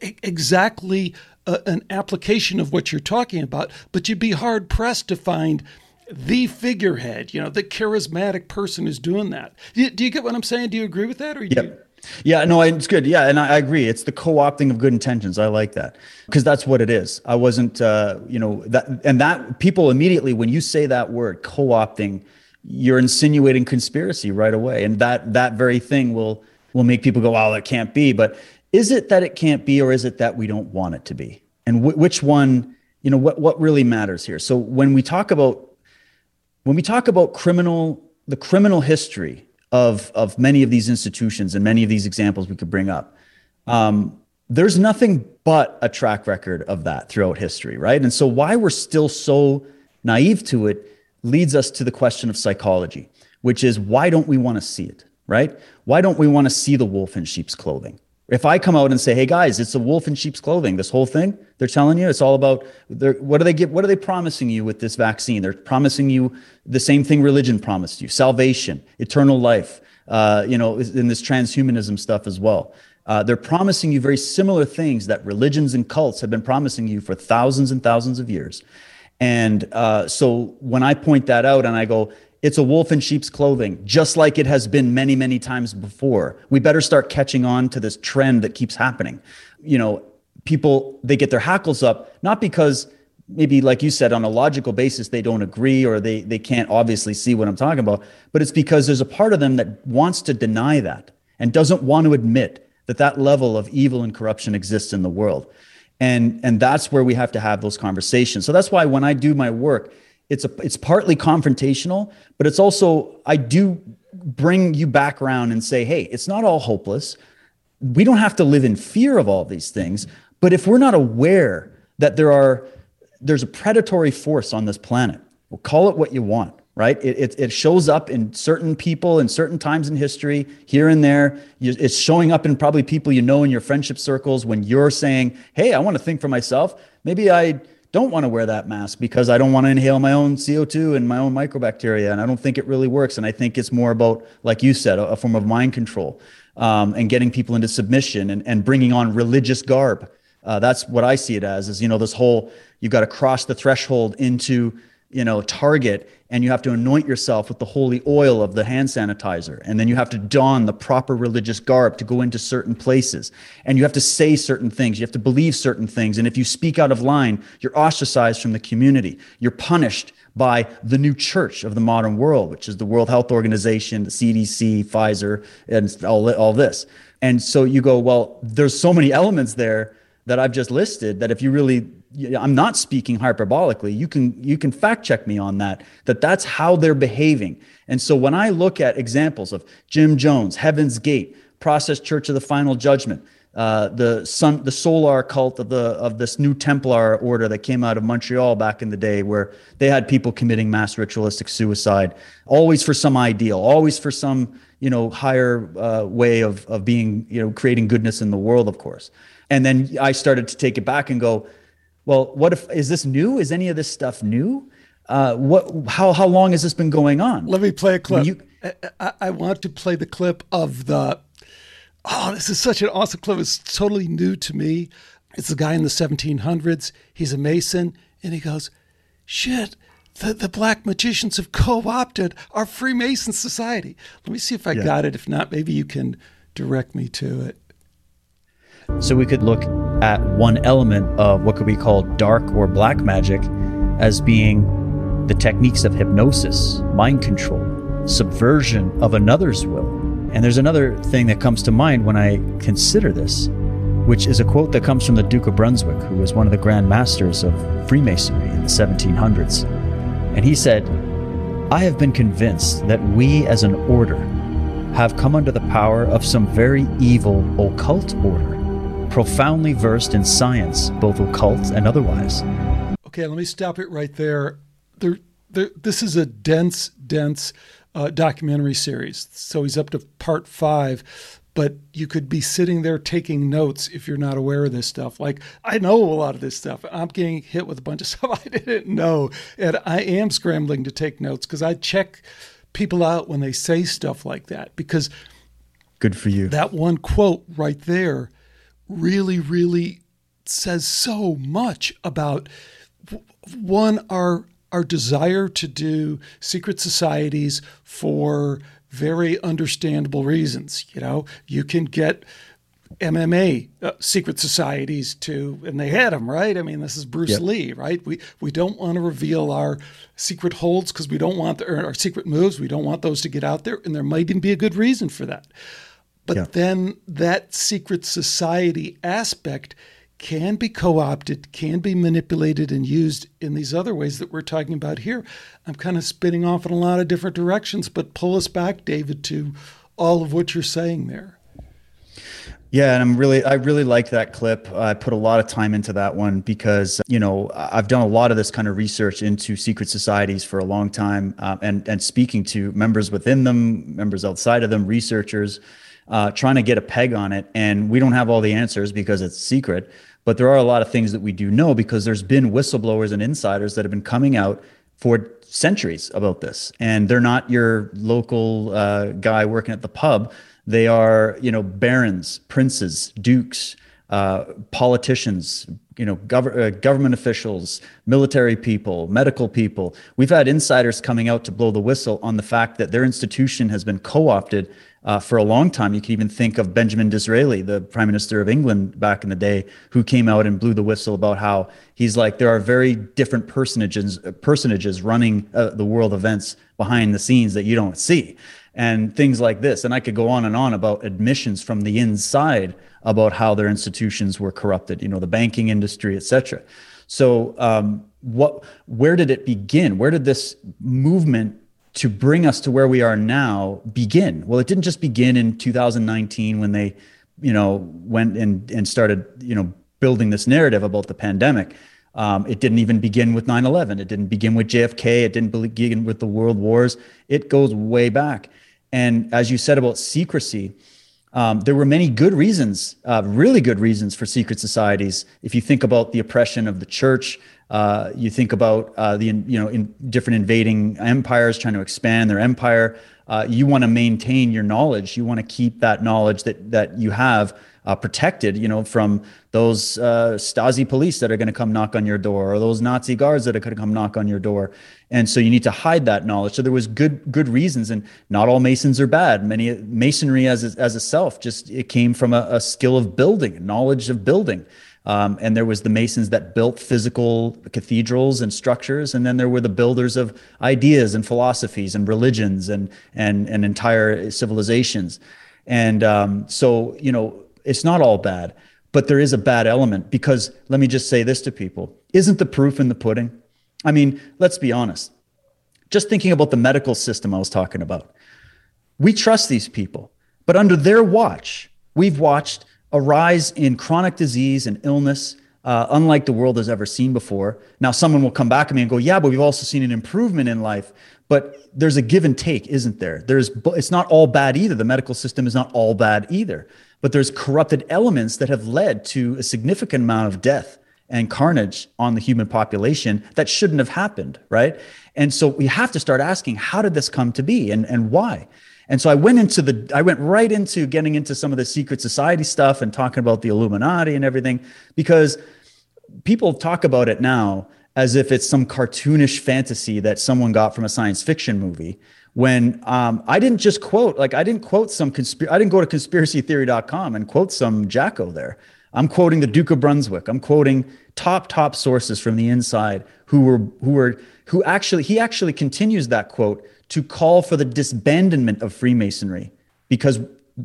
exactly a, an application of what you're talking about, but you'd be hard pressed to find the figurehead, you know, the charismatic person who's doing that. Do you, do you, get what I'm saying? Do you agree with that? Or yep. You... Yeah, no, it's good. Yeah, and I, agree. It's the co-opting of good intentions. I like that because that's what it is. I wasn't, uh, you know, that and that people immediately when you say that word co-opting, you're insinuating conspiracy right away, and that that very thing will will make people go, "Oh, that can't be." But is it that it can't be, or is it that we don't want it to be? And w- which one? You know, what what really matters here? So when we talk about when we talk about criminal, the criminal history of, of many of these institutions and many of these examples we could bring up, um, there's nothing but a track record of that throughout history, right? And so why we're still so naive to it leads us to the question of psychology, which is why don't we want to see it, right? Why don't we want to see the wolf in sheep's clothing? If I come out and say, "Hey guys, it's a wolf in sheep's clothing," this whole thing they're telling you it's all about what do they get? What are they promising you with this vaccine? They're promising you the same thing religion promised you: salvation, eternal life. Uh, you know, in this transhumanism stuff as well. Uh, they're promising you very similar things that religions and cults have been promising you for thousands and thousands of years. And uh, so when I point that out and I go, it's a wolf in sheep's clothing, just like it has been many, many times before. We better start catching on to this trend that keeps happening. You know, people, they get their hackles up, not because maybe like you said on a logical basis they don't agree or they they can't obviously see what i'm talking about but it's because there's a part of them that wants to deny that and doesn't want to admit that that level of evil and corruption exists in the world and and that's where we have to have those conversations so that's why when i do my work it's a it's partly confrontational, but it's also I do bring you back around and say, hey, it's not all hopeless. We don't have to live in fear of all these things, but if we're not aware that there are there's a predatory force on this planet, well, call it what you want, right? It, it, it shows up in certain people in certain times in history, here and there. You, it's showing up in probably people you know in your friendship circles when you're saying, hey, I want to think for myself. Maybe I don't want to wear that mask because I don't want to inhale my own CO2 and my own microbacteria. And I don't think it really works. And I think it's more about, like you said, a, a form of mind control um, and getting people into submission and, and bringing on religious garb. Uh, that's what I see it as is, you know, this whole, you've got to cross the threshold into you know, Target and you have to anoint yourself with the holy oil of the hand sanitizer. And then you have to don the proper religious garb to go into certain places. And you have to say certain things. You have to believe certain things. And if you speak out of line, you're ostracized from the community. You're punished by the new church of the modern world, which is the World Health Organization, the CDC, Pfizer, and all, all this. And so you go, well, there's so many elements there that I've just listed that if you really I'm not speaking hyperbolically. You can you can fact check me on that. That that's how they're behaving. And so when I look at examples of Jim Jones, Heaven's Gate, Process Church of the Final Judgment, uh, the sun, the solar cult of the of this new Templar order that came out of Montreal back in the day, where they had people committing mass ritualistic suicide, always for some ideal, always for some you know higher uh, way of of being you know creating goodness in the world, of course. And then I started to take it back and go, well, what if is this new? Is any of this stuff new? Uh, what? How how long has this been going on? Let me play a clip. You, I, I, want to play the clip of the. Oh, this is such an awesome clip. It's totally new to me. It's a guy in the 1700s. He's a mason, and he goes, "Shit." The, the black magicians have co-opted our Freemason society. Let me see if I yeah. got it. If not, maybe you can direct me to it. So we could look at one element of what could be called dark or black magic as being the techniques of hypnosis, mind control, subversion of another's will. And there's another thing that comes to mind when I consider this, which is a quote that comes from the Duke of Brunswick, who was one of the Grand Masters of Freemasonry in the 1700s. And he said, I have been convinced that we as an order have come under the power of some very evil occult order, profoundly versed in science, both occult and otherwise. Okay, let me stop it right there. There, there this is a dense, dense uh, documentary series. So he's up to part five but you could be sitting there taking notes if you're not aware of this stuff. Like I know a lot of this stuff. I'm getting hit with a bunch of stuff I didn't know, and I am scrambling to take notes because I check people out when they say stuff like that because good for you. That one quote right there really, really says so much about one our our desire to do secret societies for very understandable reasons. You know, you can get MMA uh, secret societies to, and they had them, right? I mean, this is Bruce yep. Lee, right? We we don't want to reveal our secret holds because we don't want the, our secret moves. We don't want those to get out there, and there might even be a good reason for that. But yeah. then that secret society aspect can be co opted, can be manipulated and used in these other ways that we're talking about here. I'm kind of spinning off in a lot of different directions, but pull us back, David, to all of what you're saying there. Yeah, and I'm really, I really liked that clip. I put a lot of time into that one because, you know, I've done a lot of this kind of research into secret societies for a long time, uh, and and speaking to members within them, members outside of them, researchers, uh, trying to get a peg on it. And we don't have all the answers because it's secret. But there are a lot of things that we do know because there's been whistleblowers and insiders that have been coming out for centuries about this. And they're not your local uh, guy working at the pub. They are, you know, barons, princes, dukes, uh, politicians, you know, gov- uh, government officials, military people, medical people. We've had insiders coming out to blow the whistle on the fact that their institution has been co-opted uh, for a long time. You can even think of Benjamin Disraeli, the Prime Minister of England back in the day, who came out and blew the whistle about how he's like there are very different personages personages running uh, the world events behind the scenes that you don't see, and things like this. And I could go on and on about admissions from the inside about how their institutions were corrupted. You know, the banking industry, etc. So, um, what? Where did it begin? Where did this movement to bring us to where we are now begin? Well, it didn't just begin in 2019 when they, you know, went and, and started, you know, building this narrative about the pandemic. Um, it didn't even begin with 9 11. It didn't begin with JFK. It didn't begin with the world wars. It goes way back. And as you said about secrecy, um, there were many good reasons, uh, really good reasons for secret societies. If you think about the oppression of the church, uh, you think about uh, the you know in different invading empires trying to expand their empire. Uh, you want to maintain your knowledge. You want to keep that knowledge that that you have uh, protected. You know from those uh, Stasi police that are going to come knock on your door, or those Nazi guards that are going to come knock on your door. And so you need to hide that knowledge. So there was good good reasons, and not all Masons are bad. Many Masonry as a, as a self just it came from a, a skill of building, knowledge of building. Um, and there was the masons that built physical cathedrals and structures, and then there were the builders of ideas and philosophies and religions and and and entire civilizations. And um, so, you know, it's not all bad, but there is a bad element because let me just say this to people: isn't the proof in the pudding? I mean, let's be honest. Just thinking about the medical system I was talking about, we trust these people, but under their watch, we've watched a rise in chronic disease and illness, uh, unlike the world has ever seen before. Now, someone will come back at me and go, "Yeah, but we've also seen an improvement in life." But there's a give and take, isn't there? There's it's not all bad either. The medical system is not all bad either. But there's corrupted elements that have led to a significant amount of death and carnage on the human population that shouldn't have happened, right? And so we have to start asking, how did this come to be and, and why? And so I went into the, I went right into getting into some of the secret society stuff and talking about the Illuminati and everything, because people talk about it now as if it's some cartoonish fantasy that someone got from a science fiction movie. When um, I didn't just quote, like I didn't quote some conspiracy, I didn't go to conspiracytheory.com and quote some Jacko there. I'm quoting the Duke of Brunswick. I'm quoting top top sources from the inside who were who were who actually he actually continues that quote to call for the disbandment of Freemasonry because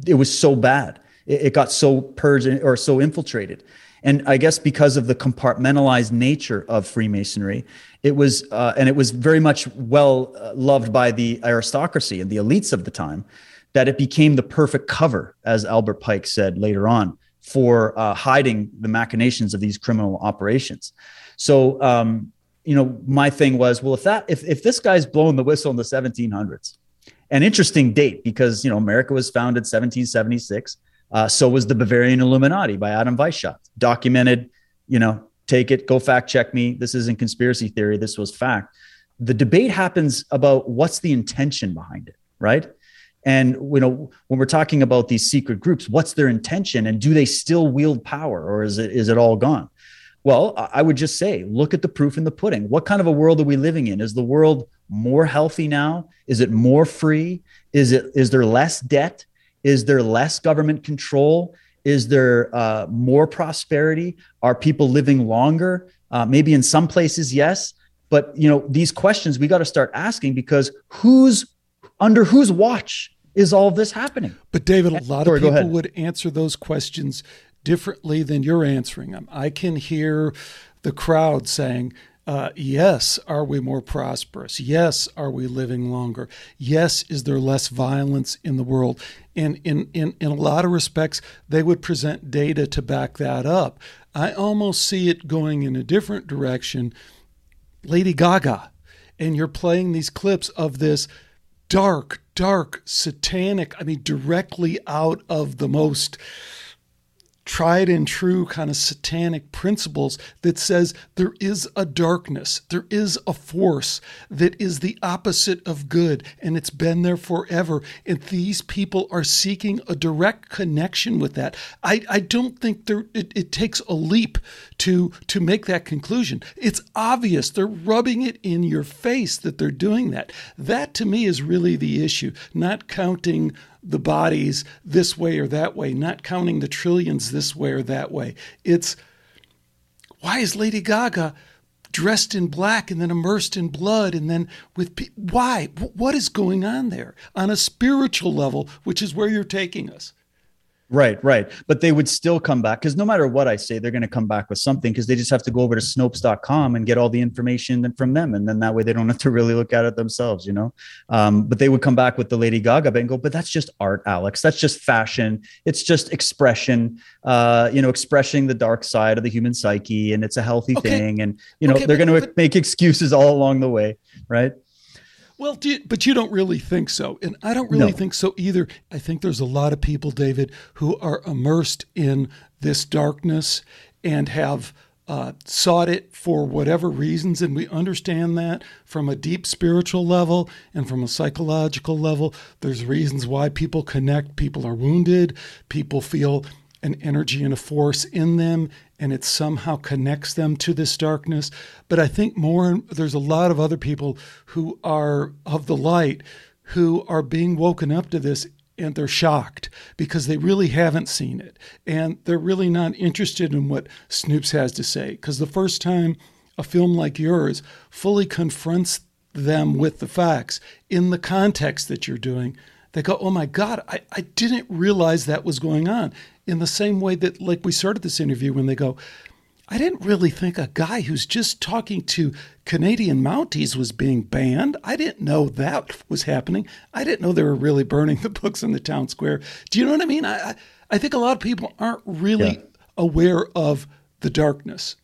it was so bad. It, it got so purged or so infiltrated. And I guess because of the compartmentalized nature of Freemasonry, it was, uh, and it was very much well uh, loved by the aristocracy and the elites of the time, that it became the perfect cover, as Albert Pike said later on, for uh, hiding the machinations of these criminal operations. So, um, you know, my thing was, well, if that, if, if this guy's blowing the whistle in the 1700s, an interesting date because, you know, America was founded 1776. Uh, so was the Bavarian Illuminati by Adam Weishaupt, documented, you know, take it, go fact check me. This isn't conspiracy theory. This was fact. The debate happens about what's the intention behind it, right? And you know, when we're talking about these secret groups, what's their intention, and do they still wield power, or is it is it all gone? Well, I would just say, look at the proof in the pudding. What kind of a world are we living in? Is the world more healthy now? Is it more free? Is it is there less debt? Is there less government control? Is there uh, more prosperity? Are people living longer? Uh, maybe in some places, yes. But you know, these questions we got to start asking because who's under whose watch is all this happening? But David, a lot Sorry, of people would answer those questions differently than you're answering them. I can hear the crowd saying, uh, yes, are we more prosperous? Yes, are we living longer? Yes, is there less violence in the world? And in, in, in a lot of respects, they would present data to back that up. I almost see it going in a different direction. Lady Gaga, and you're playing these clips of this dark, dark, satanic, I mean, directly out of the most tried and true kind of satanic principles that says there is a darkness, there is a force that is the opposite of good, and it's been there forever. And these people are seeking a direct connection with that. I, I don't think there it, it takes a leap to to make that conclusion. It's obvious. They're rubbing it in your face that they're doing that. That to me is really the issue, not counting the bodies this way or that way, not counting the trillions this way or that way. It's why is Lady Gaga dressed in black and then immersed in blood and then with pe- why what is going on there on a spiritual level which is where you're taking us Right, right. But they would still come back because no matter what I say, they're going to come back with something because they just have to go over to Snopes.com and get all the information from them. And then that way they don't have to really look at it themselves, you know? Um, but they would come back with the Lady Gaga and go, but that's just art, Alex. That's just fashion. It's just expression, uh, you know, expressing the dark side of the human psyche. And it's a healthy okay. thing. And, you know, okay, they're going to make excuses all along the way. Right. Well, you, but you don't really think so. And I don't really no. think so either. I think there's a lot of people, David, who are immersed in this darkness and have uh, sought it for whatever reasons. And we understand that from a deep spiritual level and from a psychological level. There's reasons why people connect. People are wounded. People feel an energy and a force in them and it somehow connects them to this darkness. But I think more, there's a lot of other people who are of the light who are being woken up to this and they're shocked because they really haven't seen it. And they're really not interested in what Snopes has to say. Because the first time a film like yours fully confronts them with the facts in the context that you're doing, they go, Oh my God, I, I didn't realize that was going on in the same way that, like we started this interview, when they go, I didn't really think a guy who's just talking to Canadian Mounties was being banned. I didn't know that was happening. I didn't know they were really burning the books in the town square. Do you know what I mean? I, I think a lot of people aren't really yeah. aware of the darkness.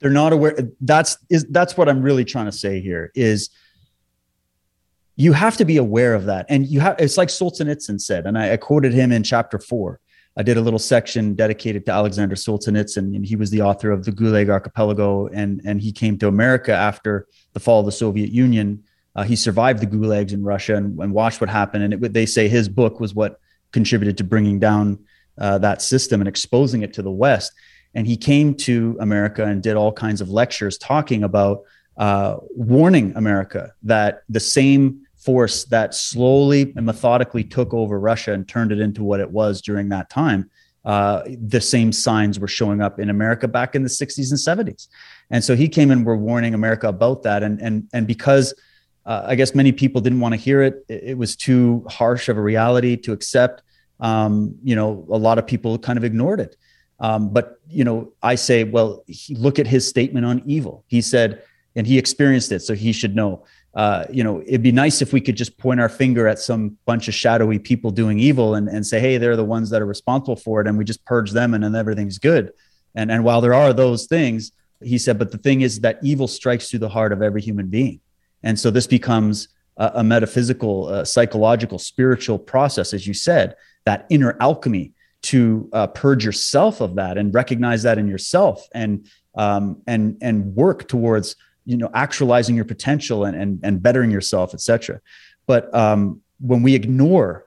They're not aware. That's is that's what I'm really trying to say here is you have to be aware of that. And you have it's like Solzhenitsyn said, and I, I quoted him in chapter four I did a little section dedicated to Alexander Solzhenitsyn, and he was the author of the Gulag Archipelago. And, and he came to America after the fall of the Soviet Union. Uh, he survived the gulags in Russia and, and watched what happened. And it, they say his book was what contributed to bringing down uh, that system and exposing it to the West. And he came to America and did all kinds of lectures talking about uh, warning America that the same force that slowly and methodically took over Russia and turned it into what it was during that time. Uh, the same signs were showing up in America back in the 60s and 70s. And so he came and were warning America about that. And, and, and because uh, I guess many people didn't want to hear it, it, was too harsh of a reality to accept. um, you know, a lot of people kind of ignored it. Um, but you know, I say, well, he, look at his statement on evil. He said, and he experienced it, so he should know. Uh, you know, it'd be nice if we could just point our finger at some bunch of shadowy people doing evil and, and say, hey, they're the ones that are responsible for it, and we just purge them, and then everything's good. And and while there are those things, he said, but the thing is that evil strikes through the heart of every human being, and so this becomes a, a metaphysical, uh, psychological, spiritual process, as you said, that inner alchemy to uh, purge yourself of that and recognize that in yourself and um, and and work towards you know actualizing your potential and and, and bettering yourself etc but um, when we ignore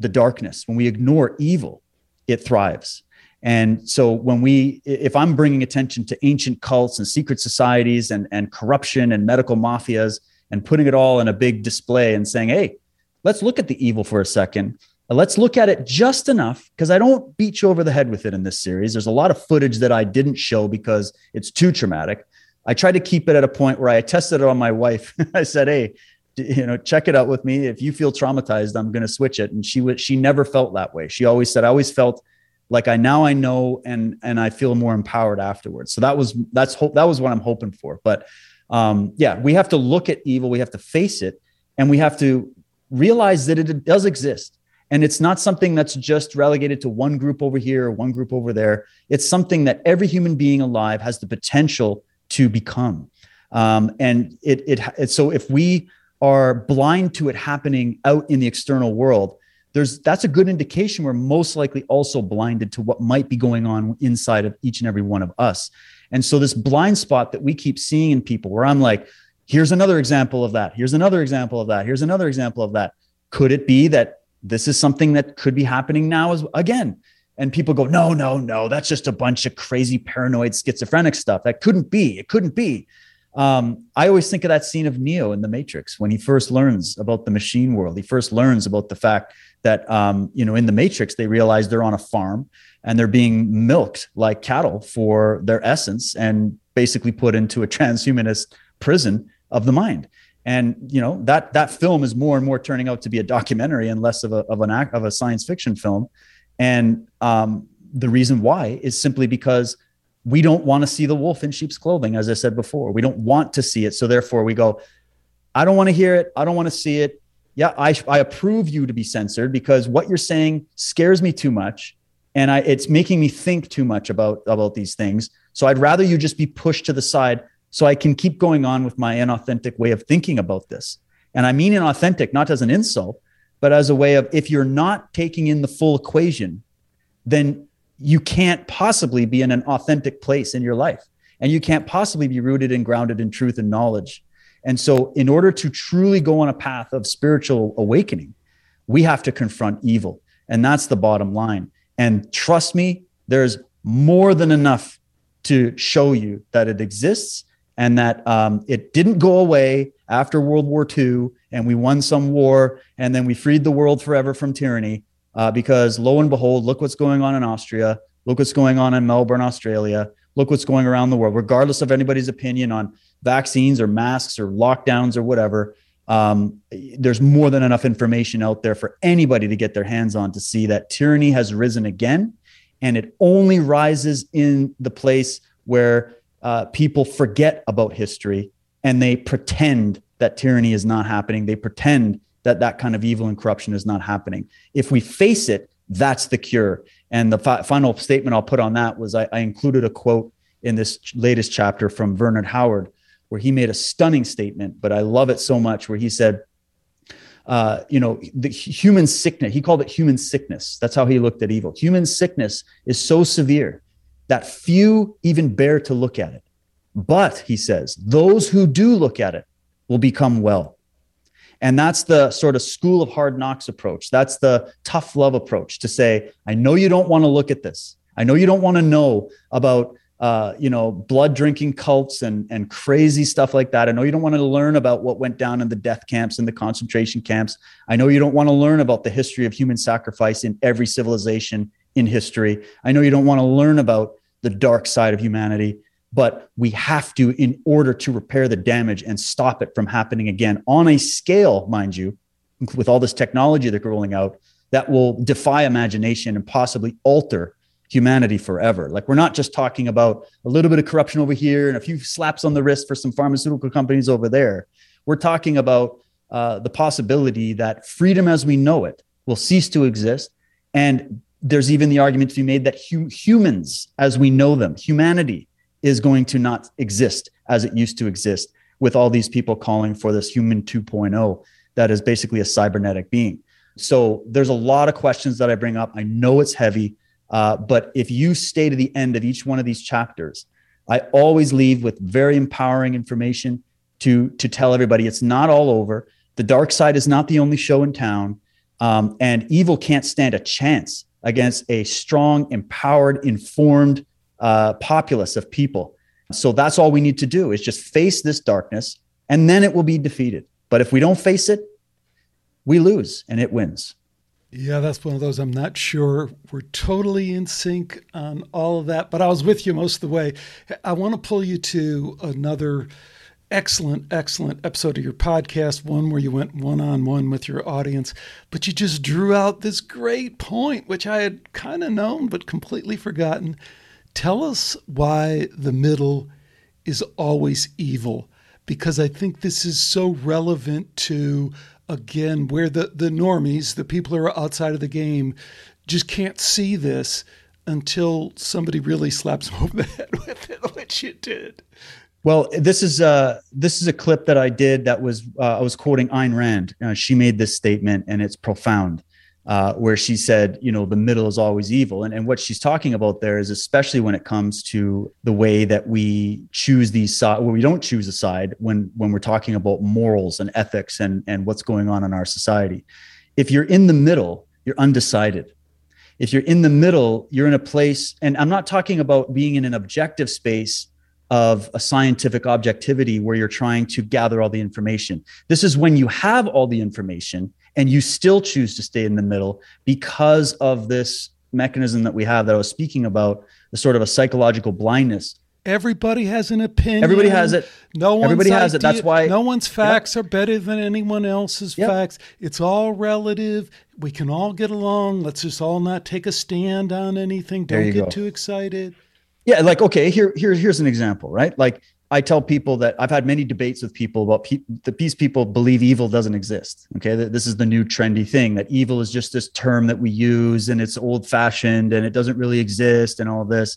the darkness when we ignore evil it thrives and so when we if i'm bringing attention to ancient cults and secret societies and and corruption and medical mafias and putting it all in a big display and saying hey let's look at the evil for a second Let's look at it just enough because I don't beat you over the head with it in this series. There's a lot of footage that I didn't show because it's too traumatic. I tried to keep it at a point where I tested it on my wife. I said, "Hey, you know, check it out with me. If you feel traumatized, I'm going to switch it." And she. She never felt that way. She always said, "I always felt like I now I know, and and I feel more empowered afterwards." So that was that's hope. That was what I'm hoping for. But um, yeah, we have to look at evil. We have to face it, and we have to realize that it does exist and it's not something that's just relegated to one group over here or one group over there. It's something that every human being alive has the potential to become. Um, and it, it, it, so if we are blind to it happening out in the external world, there's that's a good indication we're most likely also blinded to what might be going on inside of each and every one of us. And so this blind spot that we keep seeing in people where I'm like, here's another example of that. Here's another example of that. Here's another example of that. Could it be that this is something that could be happening now as again and people go no no no that's just a bunch of crazy paranoid schizophrenic stuff. That couldn't be it couldn't be. Um, i always think of that scene of neo in the matrix when he first learns about the machine world. He first learns about the fact that um, you know in the matrix they realize they're on a farm and they're being milked like cattle for their essence and basically put into a transhumanist prison of the mind. And you know that that film is more and more turning out to be a documentary and less of a of an act of a science fiction film and um, the reason why is simply because we don't want to see the wolf in sheep's clothing as i said before. We don't want to see it. So therefore we go i don't want to hear it. I don't want to see it. Yeah i, I approve you to be censored because what you're saying scares me too much and I, it's making me think too much about about these things. So i'd rather you just be pushed to the side so I can keep going on with my inauthentic way of thinking about this. And I mean inauthentic not as an insult, but as a way of if you're not taking in the full equation, then you can't possibly be in an authentic place in your life. And you can't possibly be rooted and grounded in truth and knowledge. And so, in order to truly go on a path of spiritual awakening, we have to confront evil. And that's the bottom line. And trust me, there's more than enough to show you that it exists and that um, it didn't go away after World War II and we won some war and then we freed the world forever from tyranny. Uh, because lo and behold, look what's going on in Austria. Look what's going on in Melbourne, Australia. Look what's going around the world, regardless of anybody's opinion on vaccines or masks or lockdowns or whatever. Um, there's more than enough information out there for anybody to get their hands on to see that tyranny has risen again. And it only rises in the place where uh, people forget about history and they pretend that tyranny is not happening. They pretend that that kind of evil and corruption is not happening. If we face it, that's the cure. And the fi- final statement I'll put on that was I, I included a quote in this latest chapter from Vernon Howard, where he made a stunning statement, but I love it so much, where he said, uh, you know, the human sickness, he called it human sickness. That's how he looked at evil. Human sickness is so severe that few even bear to look at it. But he says, those who do look at it will become well. And that's the sort of school of hard knocks approach. That's the tough love approach to say, I know you don't want to look at this. I know you don't want to know about uh, you know, blood drinking cults and and crazy stuff like that. I know you don't want to learn about what went down in the death camps and the concentration camps. I know you don't want to learn about the history of human sacrifice in every civilization in history. I know you don't want to learn about the dark side of humanity, but we have to in order to repair the damage and stop it from happening again on a scale, mind you, with all this technology that they're rolling out that will defy imagination and possibly alter humanity forever. Like we're not just talking about a little bit of corruption over here and a few slaps on the wrist for some pharmaceutical companies over there. We're talking about uh, the possibility that freedom as we know it will cease to exist. And there's even the argument to be made that hu- humans, as we know them, humanity is going to not exist as it used to exist with all these people calling for this human 2.0 that is basically a cybernetic being. So there's a lot of questions that I bring up. I know it's heavy, uh, but if you stay to the end of each one of these chapters, I always leave with very empowering information to to tell everybody it's not all over. The dark side is not the only show in town, um, and evil can't stand a chance against a strong, empowered, informed uh, populace of people. So that's all we need to do is just face this darkness, and then it will be defeated. But if we don't face it, we lose and it wins. Yeah, that's one of those. I'm not sure we're totally in sync on all of that, but I was with you most of the way. I want to pull you to another excellent, excellent episode of your podcast, one where you went one on one with your audience, but you just drew out this great point, which I had kind of known but completely forgotten. Tell us why the middle is always evil, because I think this is so relevant to again where the the normies, the people who are outside of the game, just can't see this until somebody really slaps them over the head with it, which you did. Well, this is uh this is a clip that I did that was uh, I was quoting Ayn Rand. Uh, she made this statement, and it's profound uh, where she said, you know, the middle is always evil. And, and what she's talking about there is especially when it comes to the way that we choose these sides, where we don't choose a side when, when we're talking about morals and ethics and, and what's going on in our society. If you're in the middle, you're undecided. If you're in the middle, you're in a place, and I'm not talking about being in an objective space of a scientific objectivity where you're trying to gather all the information. This is when you have all the information and you still choose to stay in the middle because of this mechanism that we have that I was speaking about, the sort of a psychological blindness. Everybody has an opinion. Everybody has it. No Everybody has idea, it. That's why no one's facts yep. are better than anyone else's yep. facts. It's all relative. We can all get along. Let's just all not take a stand on anything. Don't get go. too excited. Yeah, like okay, here here here's an example, right? Like I tell people that I've had many debates with people about pe- the peace people believe evil doesn't exist. Okay. That this is the new trendy thing that evil is just this term that we use and it's old fashioned and it doesn't really exist and all this.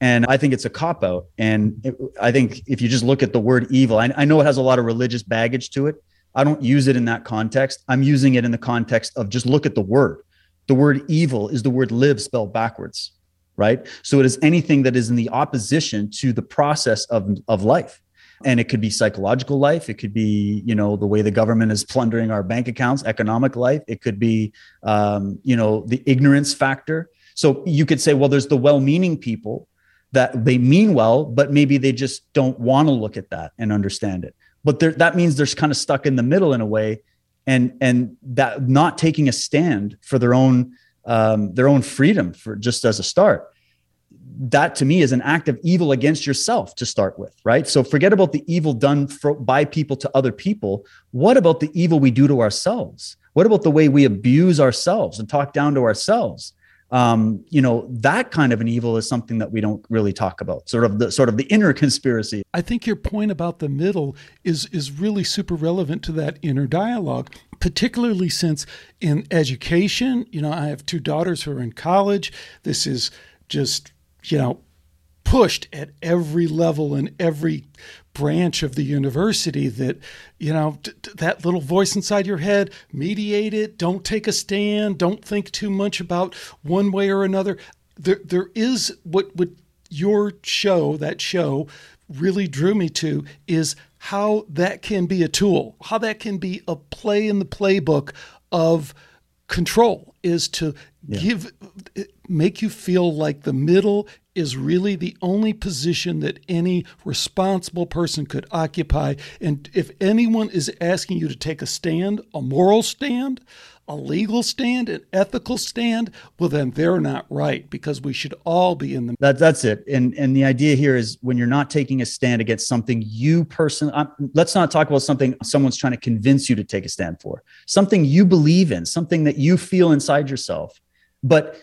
And I think it's a cop out. And it, I think if you just look at the word evil, I, I know it has a lot of religious baggage to it. I don't use it in that context. I'm using it in the context of just look at the word. The word evil is the word live spelled backwards right? So it is anything that is in the opposition to the process of, of life. And it could be psychological life. It could be, you know, the way the government is plundering our bank accounts, economic life. It could be, um, you know, the ignorance factor. So you could say, well, there's the well meaning people that they mean well, but maybe they just don't want to look at that and understand it. But that means they're kind of stuck in the middle in a way, and and that not taking a stand for their own um, their own freedom for just as a start that to me is an act of evil against yourself to start with, right? So forget about the evil done for, by people to other people. What about the evil we do to ourselves? What about the way we abuse ourselves and talk down to ourselves? Um, you know, that kind of an evil is something that we don't really talk about. Sort of the sort of the inner conspiracy. I think your point about the middle is is really super relevant to that inner dialogue particularly since in education, you know, I have two daughters who are in college. This is just you know, pushed at every level and every branch of the university that you know t- t- that little voice inside your head mediate it don't take a stand don't think too much about one way or another there there is what what your show that show really drew me to is how that can be a tool how that can be a play in the playbook of control is to yeah. give make you feel like the middle is really the only position that any responsible person could occupy and if anyone is asking you to take a stand a moral stand a legal stand, an ethical stand, well, then they're not right because we should all be in the. That, that's it. And and the idea here is when you're not taking a stand against something you personally, um, let's not talk about something someone's trying to convince you to take a stand for. Something you believe in, something that you feel inside yourself. But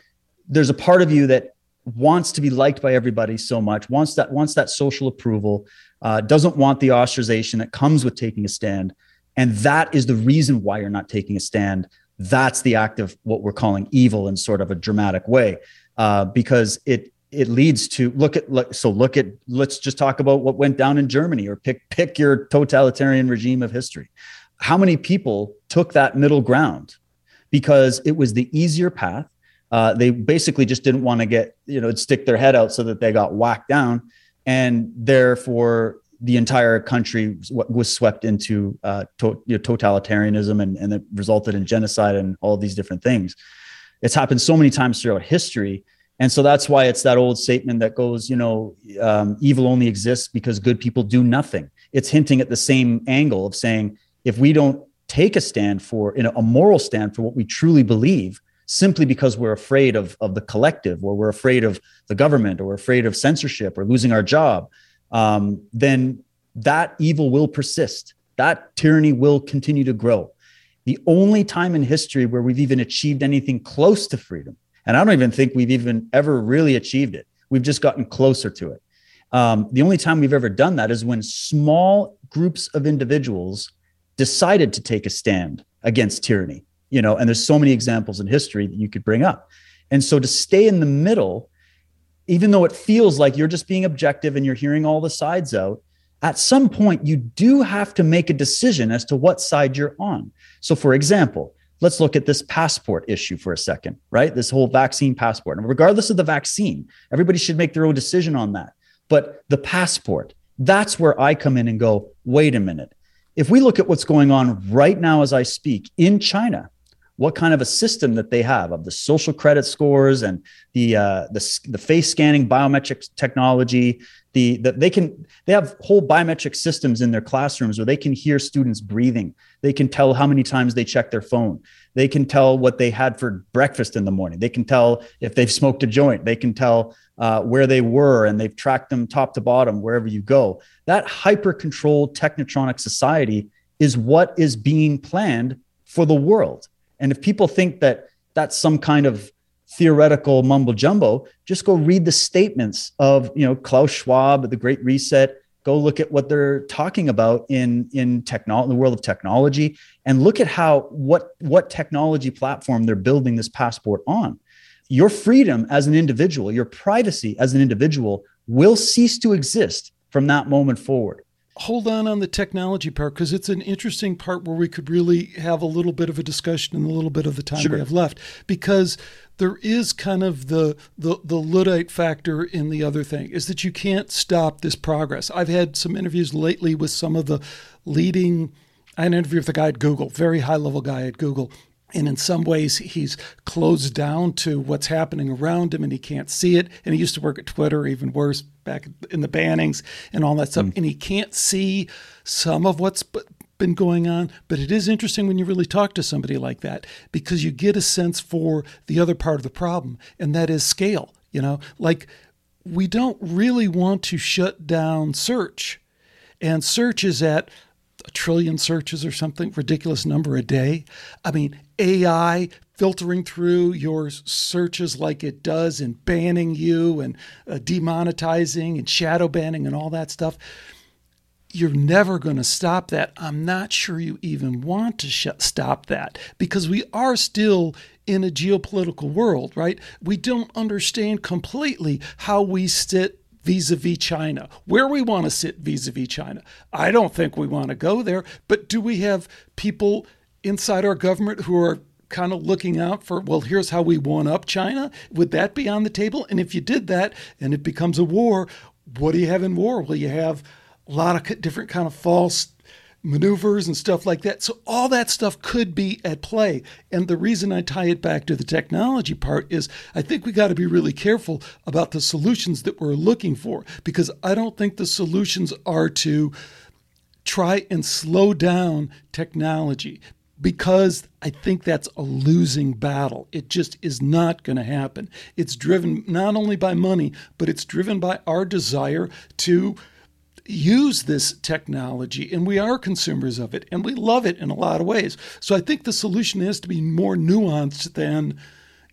there's a part of you that wants to be liked by everybody so much, wants that wants that social approval, uh, doesn't want the ostracization that comes with taking a stand, and that is the reason why you're not taking a stand. That's the act of what we're calling evil in sort of a dramatic way, uh, because it it leads to look at so look at let's just talk about what went down in Germany or pick pick your totalitarian regime of history. How many people took that middle ground because it was the easier path? Uh, they basically just didn't want to get you know stick their head out so that they got whacked down, and therefore the entire country was swept into uh, to, you know, totalitarianism and, and it resulted in genocide and all these different things. It's happened so many times throughout history and so that's why it's that old statement that goes, you know, um, evil only exists because good people do nothing. It's hinting at the same angle of saying if we don't take a stand for in a moral stand for what we truly believe, simply because we're afraid of, of the collective or we're afraid of the government or we're afraid of censorship or losing our job, um, then that evil will persist. That tyranny will continue to grow. The only time in history where we've even achieved anything close to freedom and I don't even think we've even ever really achieved it. We've just gotten closer to it. Um, the only time we've ever done that is when small groups of individuals decided to take a stand against tyranny. You know, and there's so many examples in history that you could bring up. And so to stay in the middle, even though it feels like you're just being objective and you're hearing all the sides out, at some point you do have to make a decision as to what side you're on. So, for example, let's look at this passport issue for a second, right? This whole vaccine passport. And regardless of the vaccine, everybody should make their own decision on that. But the passport, that's where I come in and go, wait a minute. If we look at what's going on right now as I speak in China, what kind of a system that they have of the social credit scores and the uh, the, the face scanning biometric technology the they can they have whole biometric systems in their classrooms where they can hear students breathing. They can tell how many times they check their phone. They can tell what they had for breakfast in the morning. They can tell if they've smoked a joint. They can tell uh, where they were and they've tracked them top to bottom wherever you go. That hyper controlled technotronic society is what is being planned for the world and if people think that that's some kind of theoretical mumbo jumbo, just go read the statements of you know Klaus Schwab, the Great Reset. Go look at what they're talking about in in technology, the world of technology, and look at how what what technology platform they're building this passport on. Your freedom as an individual, your privacy as an individual, will cease to exist from that moment forward hold on on the technology part because it's an interesting part where we could really have a little bit of a discussion in a little bit of the time sure. we have left because there is kind of the, the the luddite factor in the other thing is that you can't stop this progress i've had some interviews lately with some of the leading i had an interview with a guy at google very high level guy at google and in some ways he's closed down to what's happening around him and he can't see it. And he used to work at twitter even worse back in the bannings and all that stuff. Mm. and he can't see some of what's been going on. But it is interesting when you really talk to somebody like that because you get a sense for the other part of the problem and that is scale you know? Like we don't really want to shut down search. And search is at a trillion searches or something ridiculous number a day. I mean, AI filtering through your searches like it does and banning you and uh, demonetizing and shadow banning and all that stuff. You're never going to stop that. I'm not sure you even want to sh- stop that because we are still in a geopolitical world, right? We don't understand completely how we sit vis a vis China, where we want to sit vis a vis China. I don't think we want to go there, but do we have people inside our government who are kind of looking out for, well, here's how we one up China? Would that be on the table? And if you did that and it becomes a war, what do you have in war? Well, you have a lot of different kind of false maneuvers and stuff like that. So all that stuff could be at play. And the reason I tie it back to the technology part is I think we got to be really careful about the solutions that we're looking for because I don't think the solutions are to try and slow down technology because I think that's a losing battle. It just is not going to happen. It's driven not only by money, but it's driven by our desire to use this technology and we are consumers of it and we love it in a lot of ways. So I think the solution is to be more nuanced than,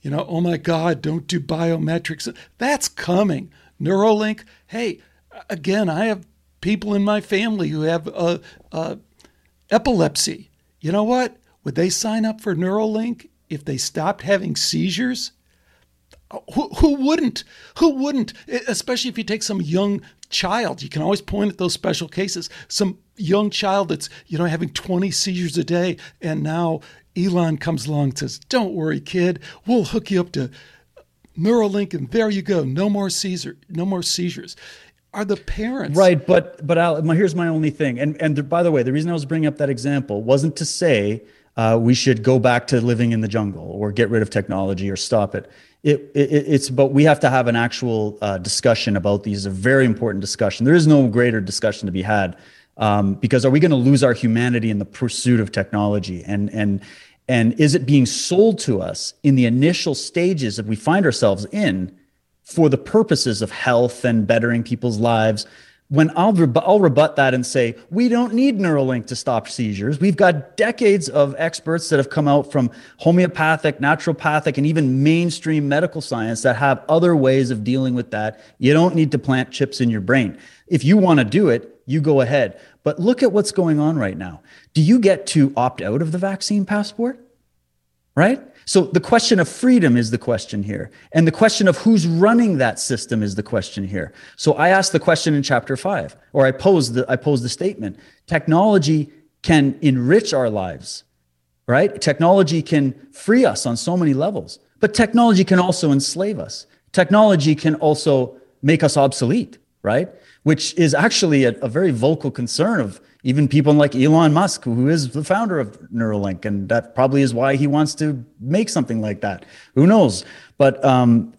you know, oh my God, don't do biometrics. That's coming. Neuralink, hey, again, I have people in my family who have uh, uh, epilepsy. You know what? Would they sign up for Neuralink if they stopped having seizures? Who, who wouldn't? Who wouldn't? Especially if you take some young child. You can always point at those special cases. Some young child that's, you know, having 20 seizures a day. And now Elon comes along and says, Don't worry, kid. We'll hook you up to Neuralink, and there you go. No more seizure, no more seizures. Are the parents right? But but Al, here's my only thing. And and by the way, the reason I was bringing up that example wasn't to say uh, we should go back to living in the jungle or get rid of technology or stop it. It, it it's but we have to have an actual uh, discussion about these. A very important discussion. There is no greater discussion to be had um, because are we going to lose our humanity in the pursuit of technology and and and is it being sold to us in the initial stages that we find ourselves in for the purposes of health and bettering people's lives? when I'll, I'll rebut that and say, we don't need Neuralink to stop seizures. We've got decades of experts that have come out from homeopathic, naturopathic, and even mainstream medical science that have other ways of dealing with that. You don't need to plant chips in your brain. If you want to do it, you go ahead. But look at what's going on right now. Do you get to opt out of the vaccine passport? Right? So the question of freedom is the question here. And the question of who's running that system is the question here. So I asked the question in chapter five, or I posed the, I posed the statement. Technology can enrich our lives, right? Technology can free us on so many levels, but technology can also enslave us. Technology can also make us obsolete, right? Which is actually a, a very vocal concern of even people like Elon Musk, who is the founder of Neuralink, and that probably is why he wants to make something like that. Who knows? But um,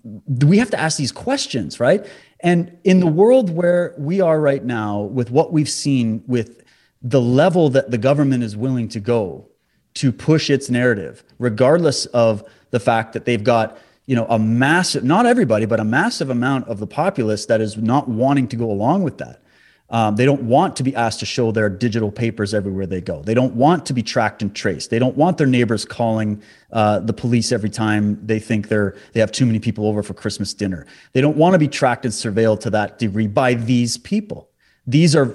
we have to ask these questions, right? And in the world where we are right now, with what we've seen, with the level that the government is willing to go to push its narrative, regardless of the fact that they've got you know a massive not everybody but a massive amount of the populace that is not wanting to go along with that um, they don't want to be asked to show their digital papers everywhere they go. They don't want to be tracked and traced. They don't want their neighbors calling uh, the police every time they think they're they have too many people over for Christmas dinner. They don't want to be tracked and surveilled to that degree by these people. These are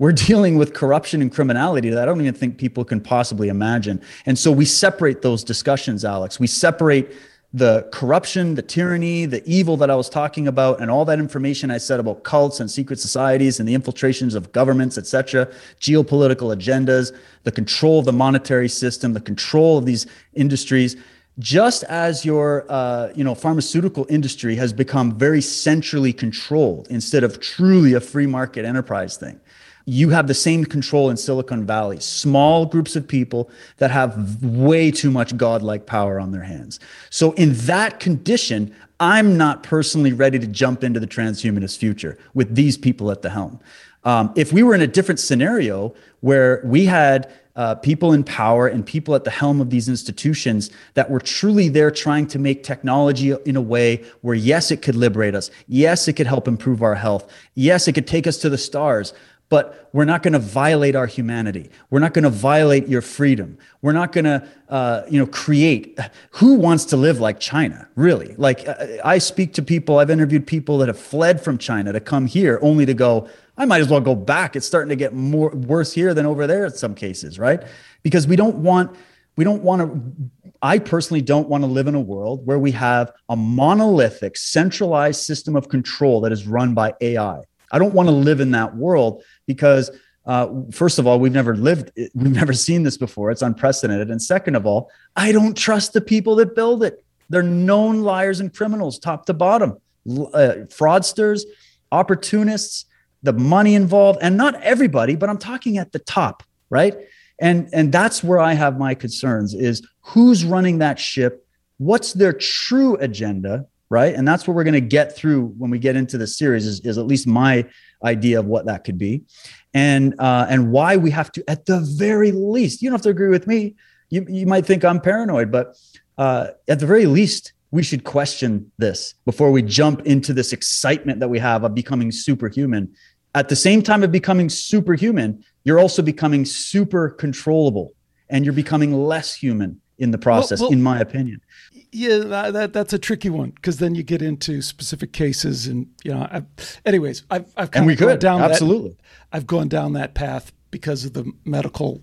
we're dealing with corruption and criminality that I don't even think people can possibly imagine. And so we separate those discussions, Alex. We separate the corruption, the tyranny, the evil that I was talking about, and all that information I said about cults and secret societies and the infiltrations of governments, etc., geopolitical agendas, the control of the monetary system, the control of these industries. Just as your, uh, you know, pharmaceutical industry has become very centrally controlled instead of truly a free market enterprise thing, you have the same control in Silicon Valley. Small groups of people that have way too much godlike power on their hands. So, in that condition, I'm not personally ready to jump into the transhumanist future with these people at the helm. Um, if we were in a different scenario where we had uh, people in power and people at the helm of these institutions that were truly there trying to make technology in a way where, yes, it could liberate us. Yes, it could help improve our health. Yes, it could take us to the stars but we're not going to violate our humanity. We're not going to violate your freedom. We're not going to, uh, you know, create. Who wants to live like China? Really? Like, uh, I speak to people. I've interviewed people that have fled from China to come here, only to go. I might as well go back. It's starting to get more worse here than over there in some cases, right? Because we don't want. We don't want to. I personally don't want to live in a world where we have a monolithic, centralized system of control that is run by AI. I don't want to live in that world because uh, first of all, we've never lived, we've never seen this before. It's unprecedented. And second of all, I don't trust the people that build it. They're known liars and criminals, top to bottom, uh, fraudsters, opportunists, the money involved, and not everybody, but I'm talking at the top, right? And and that's where I have my concerns: is who's running that ship? What's their true agenda? Right, and that's what we're going to get through when we get into the series. Is, is at least my idea of what that could be, and uh, and why we have to, at the very least, you don't have to agree with me. You you might think I'm paranoid, but uh, at the very least, we should question this before we jump into this excitement that we have of becoming superhuman. at the same time of becoming superhuman, you're also becoming super controllable and you're becoming less human in the process, well, well, in my opinion. Yeah, that, that's a tricky one because then you get into specific cases, and you know. I've, anyways, I've I've and we could down absolutely. That, I've gone down that path because of the medical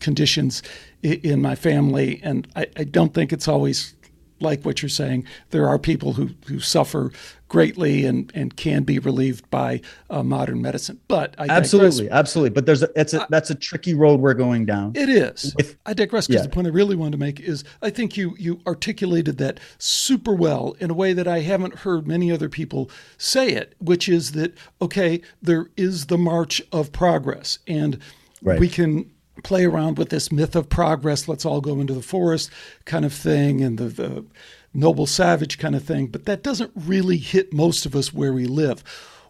conditions in my family, and I, I don't think it's always like what you're saying. There are people who who suffer greatly and, and can be relieved by uh, modern medicine. But I absolutely, digress. absolutely. But there's a, it's a, that's a tricky road we're going down. It is. With, I digress because yeah. the point I really wanted to make is I think you you articulated that super well in a way that I haven't heard many other people say it, which is that okay, there is the march of progress, and right. we can play around with this myth of progress. Let's all go into the forest kind of thing, and the the noble savage kind of thing, but that doesn't really hit most of us where we live.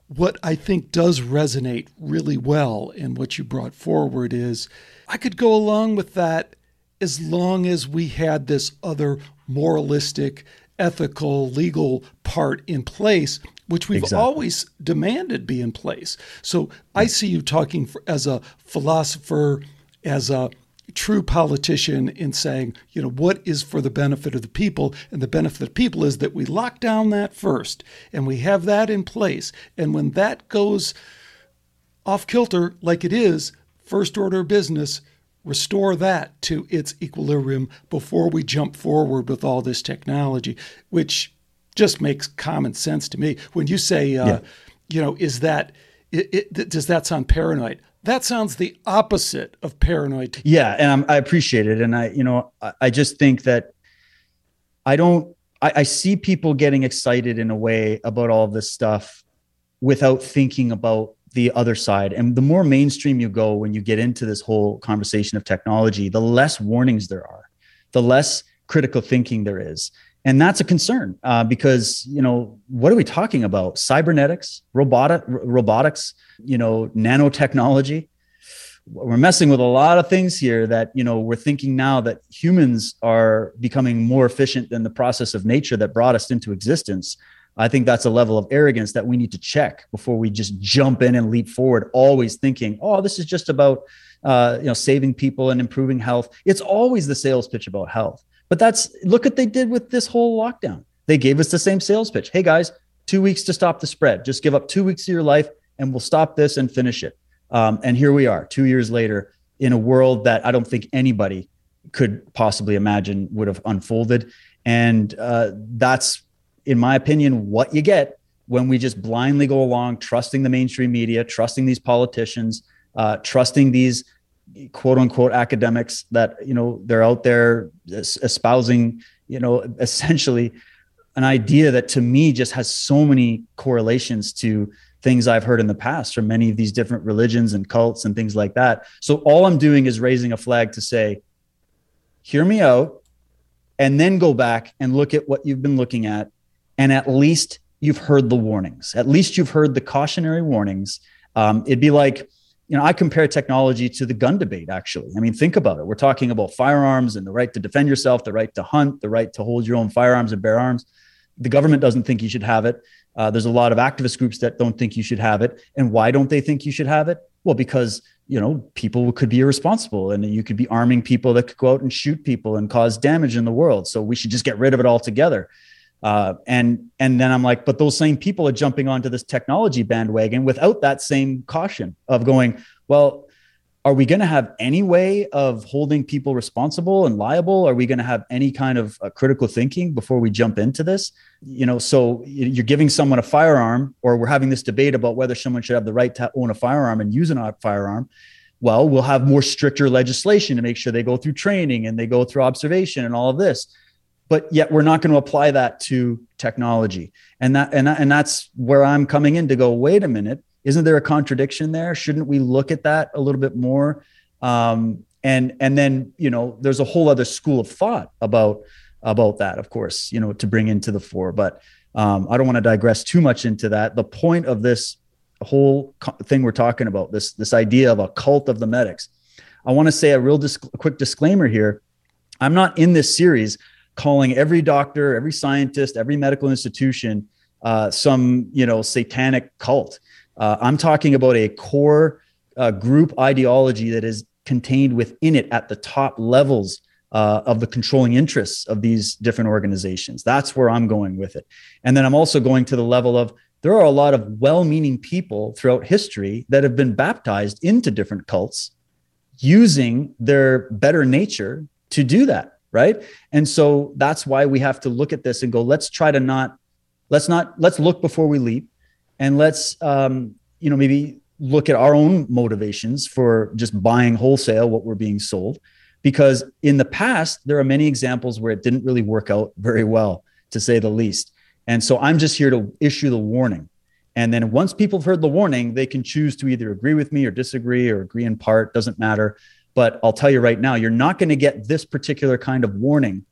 What I think does resonate really well in what you brought forward is I could go along with that as long as we had this other moralistic, ethical, legal part in place, which we've exactly. always demanded be in place. So I see you talking for, as a philosopher, as a true politician in saying, you know, what is for the benefit of the people? And the benefit of the people is that we lock down that first and we have that in place. And when that goes off kilter, like it is, first order business, restore that to its equilibrium before we jump forward with all this technology, which just makes common sense to me. When you say, uh, yeah. you know, is that, it, it, does that sound paranoid? That sounds the opposite of paranoid. Yeah, and I'm, i appreciate it, and I, you know, I, I just think that I don't. I, I see people getting excited in a way about all this stuff without thinking about the other side. And the more mainstream you go when you get into this whole conversation of technology, the less warnings there are, the less critical thinking there is. And that's a concern uh, because, you know, what are we talking about? Cybernetics, robotic, robotics, you know, nanotechnology. We're messing with a lot of things here that, you know, we're thinking now that humans are becoming more efficient than the process of nature that brought us into existence. I think that's a level of arrogance that we need to check before we just jump in and leap forward, always thinking, oh, this is just about, uh, you know, saving people and improving health. It's always the sales pitch about health. But that's look what they did with this whole lockdown. They gave us the same sales pitch. Hey guys, two weeks to stop the spread. Just give up two weeks of your life and we'll stop this and finish it. Um, and here we are, two years later, in a world that I don't think anybody could possibly imagine would have unfolded. And uh, that's, in my opinion, what you get when we just blindly go along, trusting the mainstream media, trusting these politicians, uh, trusting these quote unquote academics that you know they're out there espousing you know essentially an idea that to me just has so many correlations to things I've heard in the past from many of these different religions and cults and things like that. So all I'm doing is raising a flag to say, hear me out, and then go back and look at what you've been looking at. And at least you've heard the warnings. At least you've heard the cautionary warnings. Um, it'd be like, you know, I compare technology to the gun debate, actually. I mean, think about it. We're talking about firearms and the right to defend yourself, the right to hunt, the right to hold your own firearms and bear arms. The government doesn't think you should have it. Uh, there's a lot of activist groups that don't think you should have it. And why don't they think you should have it? Well, because you know people could be irresponsible, and you could be arming people that could go out and shoot people and cause damage in the world. So we should just get rid of it altogether. Uh, and and then I'm like, but those same people are jumping onto this technology bandwagon without that same caution of going, well, are we going to have any way of holding people responsible and liable? Are we going to have any kind of uh, critical thinking before we jump into this? You know so you're giving someone a firearm or we're having this debate about whether someone should have the right to own a firearm and use a firearm. Well we'll have more stricter legislation to make sure they go through training and they go through observation and all of this but yet we're not going to apply that to technology and that and, and that's where i'm coming in to go wait a minute isn't there a contradiction there? Shouldn't we look at that a little bit more? Um, and and then you know, there's a whole other school of thought about about that, of course, you know, to bring into the fore. But um, I don't want to digress too much into that. The point of this whole thing we're talking about, this this idea of a cult of the medics, I want to say a real quick disclaimer here. I'm not in this series calling every doctor, every scientist, every medical institution uh, some you know satanic cult Uh, I'm talking about a core uh, group ideology that is contained within it at the top levels uh, of the controlling interests of these different organizations. That's where I'm going with it. And then I'm also going to the level of there are a lot of well meaning people throughout history that have been baptized into different cults using their better nature to do that. Right. And so that's why we have to look at this and go, let's try to not, let's not, let's look before we leap and let's, um, you know, maybe look at our own motivations for just buying wholesale what we're being sold. Because in the past there are many examples where it didn't really work out very well to say the least. And so i'm just here to issue the warning. And then once people have heard the warning they can choose to either agree with me or disagree or agree in part doesn't matter but i'll tell you right now you're not going to get this particular kind of warning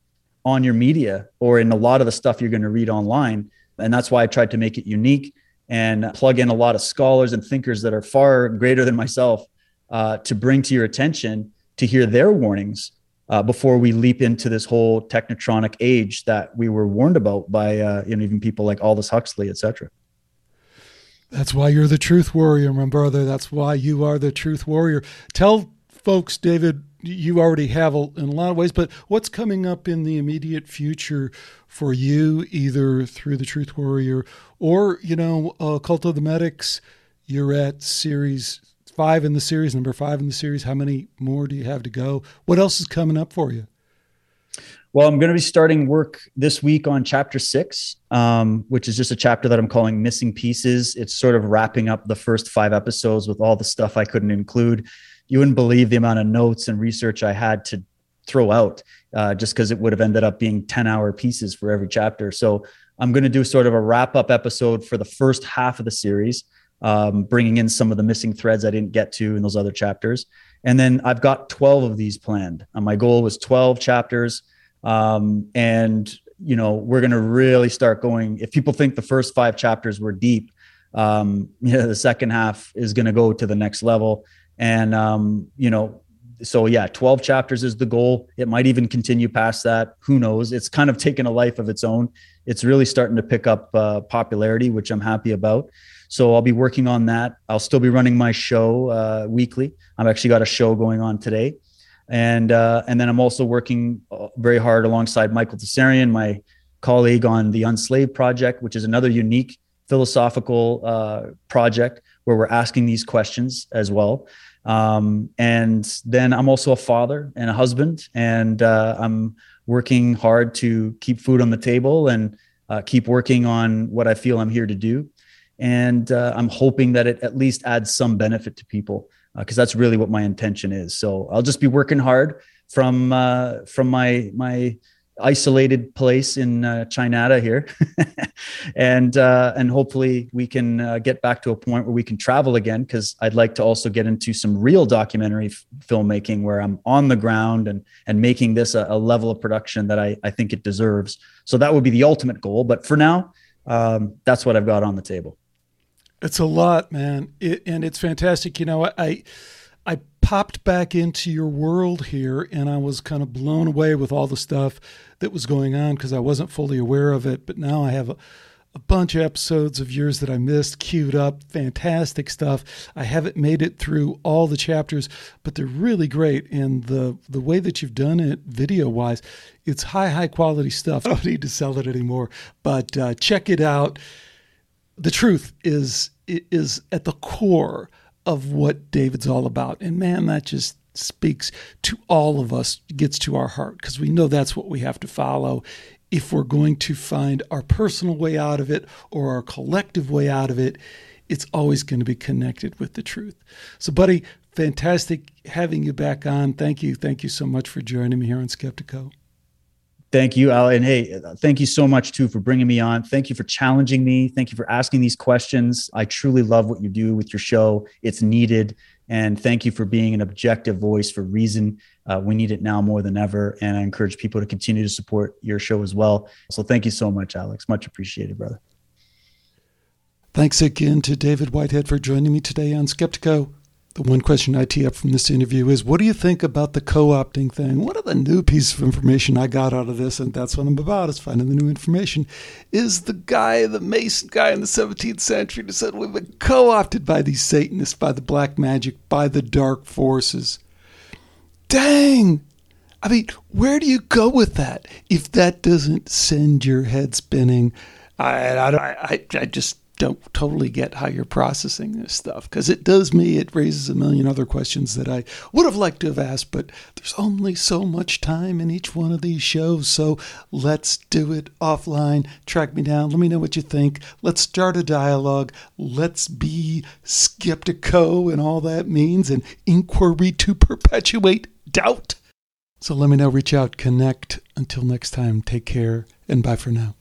on your media or in a lot of the stuff you're going to read online and that's why i tried to make it unique and plug in a lot of scholars and thinkers that are far greater than myself uh, to bring to your attention to hear their warnings uh, before we leap into this whole technotronic age that we were warned about by uh, you know even people like Aldous Huxley, et cetera. That's why you're the truth warrior, my brother. That's why you are the truth warrior. Tell folks, David, you already have a, in a lot of ways, but what's coming up in the immediate future for you, either through the Truth Warrior or, you know, uh, Cult of the Medics? You're at series five in the series, number five in the series. How many more do you have to go? What else is coming up for you? Well, I'm going to be starting work this week on chapter six, um, which is just a chapter that I'm calling Missing Pieces. It's sort of wrapping up the first five episodes with all the stuff I couldn't include. You wouldn't believe the amount of notes and research I had to throw out uh, just because it would have ended up being 10 hour pieces for every chapter. So I'm going to do sort of a wrap up episode for the first half of the series um, bringing in some of the missing threads I didn't get to in those other chapters. And then I've got 12 of these planned. Uh, my goal was 12 chapters. Um, and, you know, we're going to really start going. If people think the first five chapters were deep, um, you know, the second half is going to go to the next level. And, um, you know, so yeah, 12 chapters is the goal. It might even continue past that. Who knows? It's kind of taken a life of its own. It's really starting to pick up uh, popularity, which I'm happy about. So I'll be working on that. I'll still be running my show uh, weekly. I've actually got a show going on today, and uh, and then I'm also working uh, very hard alongside Michael Tsarion, my colleague on the Unslaved Project, which is another unique philosophical uh, project where we're asking these questions as well. Um, and then I'm also a father and a husband, and uh, I'm working hard to keep food on the table and uh, keep working on what I feel I'm here to do and uh, I'm hoping that it at least adds some benefit to people because uh, that's really what my intention is. So I'll just be working hard from uh, from my my isolated place in uh, Chinata here, and uh, and hopefully we can uh, get back to a point where we can travel again. Because I'd like to also get into some real documentary f- filmmaking where I'm on the ground and and making this a, a level of production that I I think it deserves. So that would be the ultimate goal. But for now, um, that's what I've got on the table. It's a lot, man, it, and it's fantastic. You know, I I popped back into your world here, and I was kind of blown away with all the stuff that was going on because I wasn't fully aware of it. But now I have a, a bunch of episodes of yours that I missed queued up. Fantastic stuff. I haven't made it through all the chapters, but they're really great. And the the way that you've done it, video wise, it's high high quality stuff. I don't need to sell it anymore, but uh, check it out the truth is is at the core of what David's all about. And man, that just speaks to all of us, gets to our heart, because we know that's what we have to follow if we're going to find our personal way out of it or our collective way out of it. It's always going to be connected with the truth. So, buddy, fantastic having you back on. Thank you. Thank you so much for joining me here on Skeptiko. Thank you, Al. And hey, uh, thank you so much too for bringing me on. Thank you for challenging me. Thank you for asking these questions. I truly love what you do with your show. It's needed. And thank you for being an objective voice for reason. Uh, we need it now more than ever. And I encourage people to continue to support your show as well. So thank you so much, Alex. Much appreciated, brother. Thanks again to David Whitehead for joining me today on Skeptiko. The one question I tee up from this interview is what do you think about the co opting thing? One of the new pieces of information I got out of this, and that's what I'm about, is finding the new information, is the guy, the Mason guy in the 17th century, who said we've been co opted by these Satanists, by the black magic, by the dark forces. Dang! I mean, where do you go with that if that doesn't send your head spinning? I, I, I, I just don't totally get how you're processing this stuff because it does me. It raises a million other questions that I would have liked to have asked, but there's only so much time in each one of these shows. So let's do it offline. Track me down. Let me know what you think. Let's start a dialogue. Let's be Skeptiko and all that means, and inquiry to perpetuate doubt. So let me know, reach out, connect. Until next time, take care, and bye for now.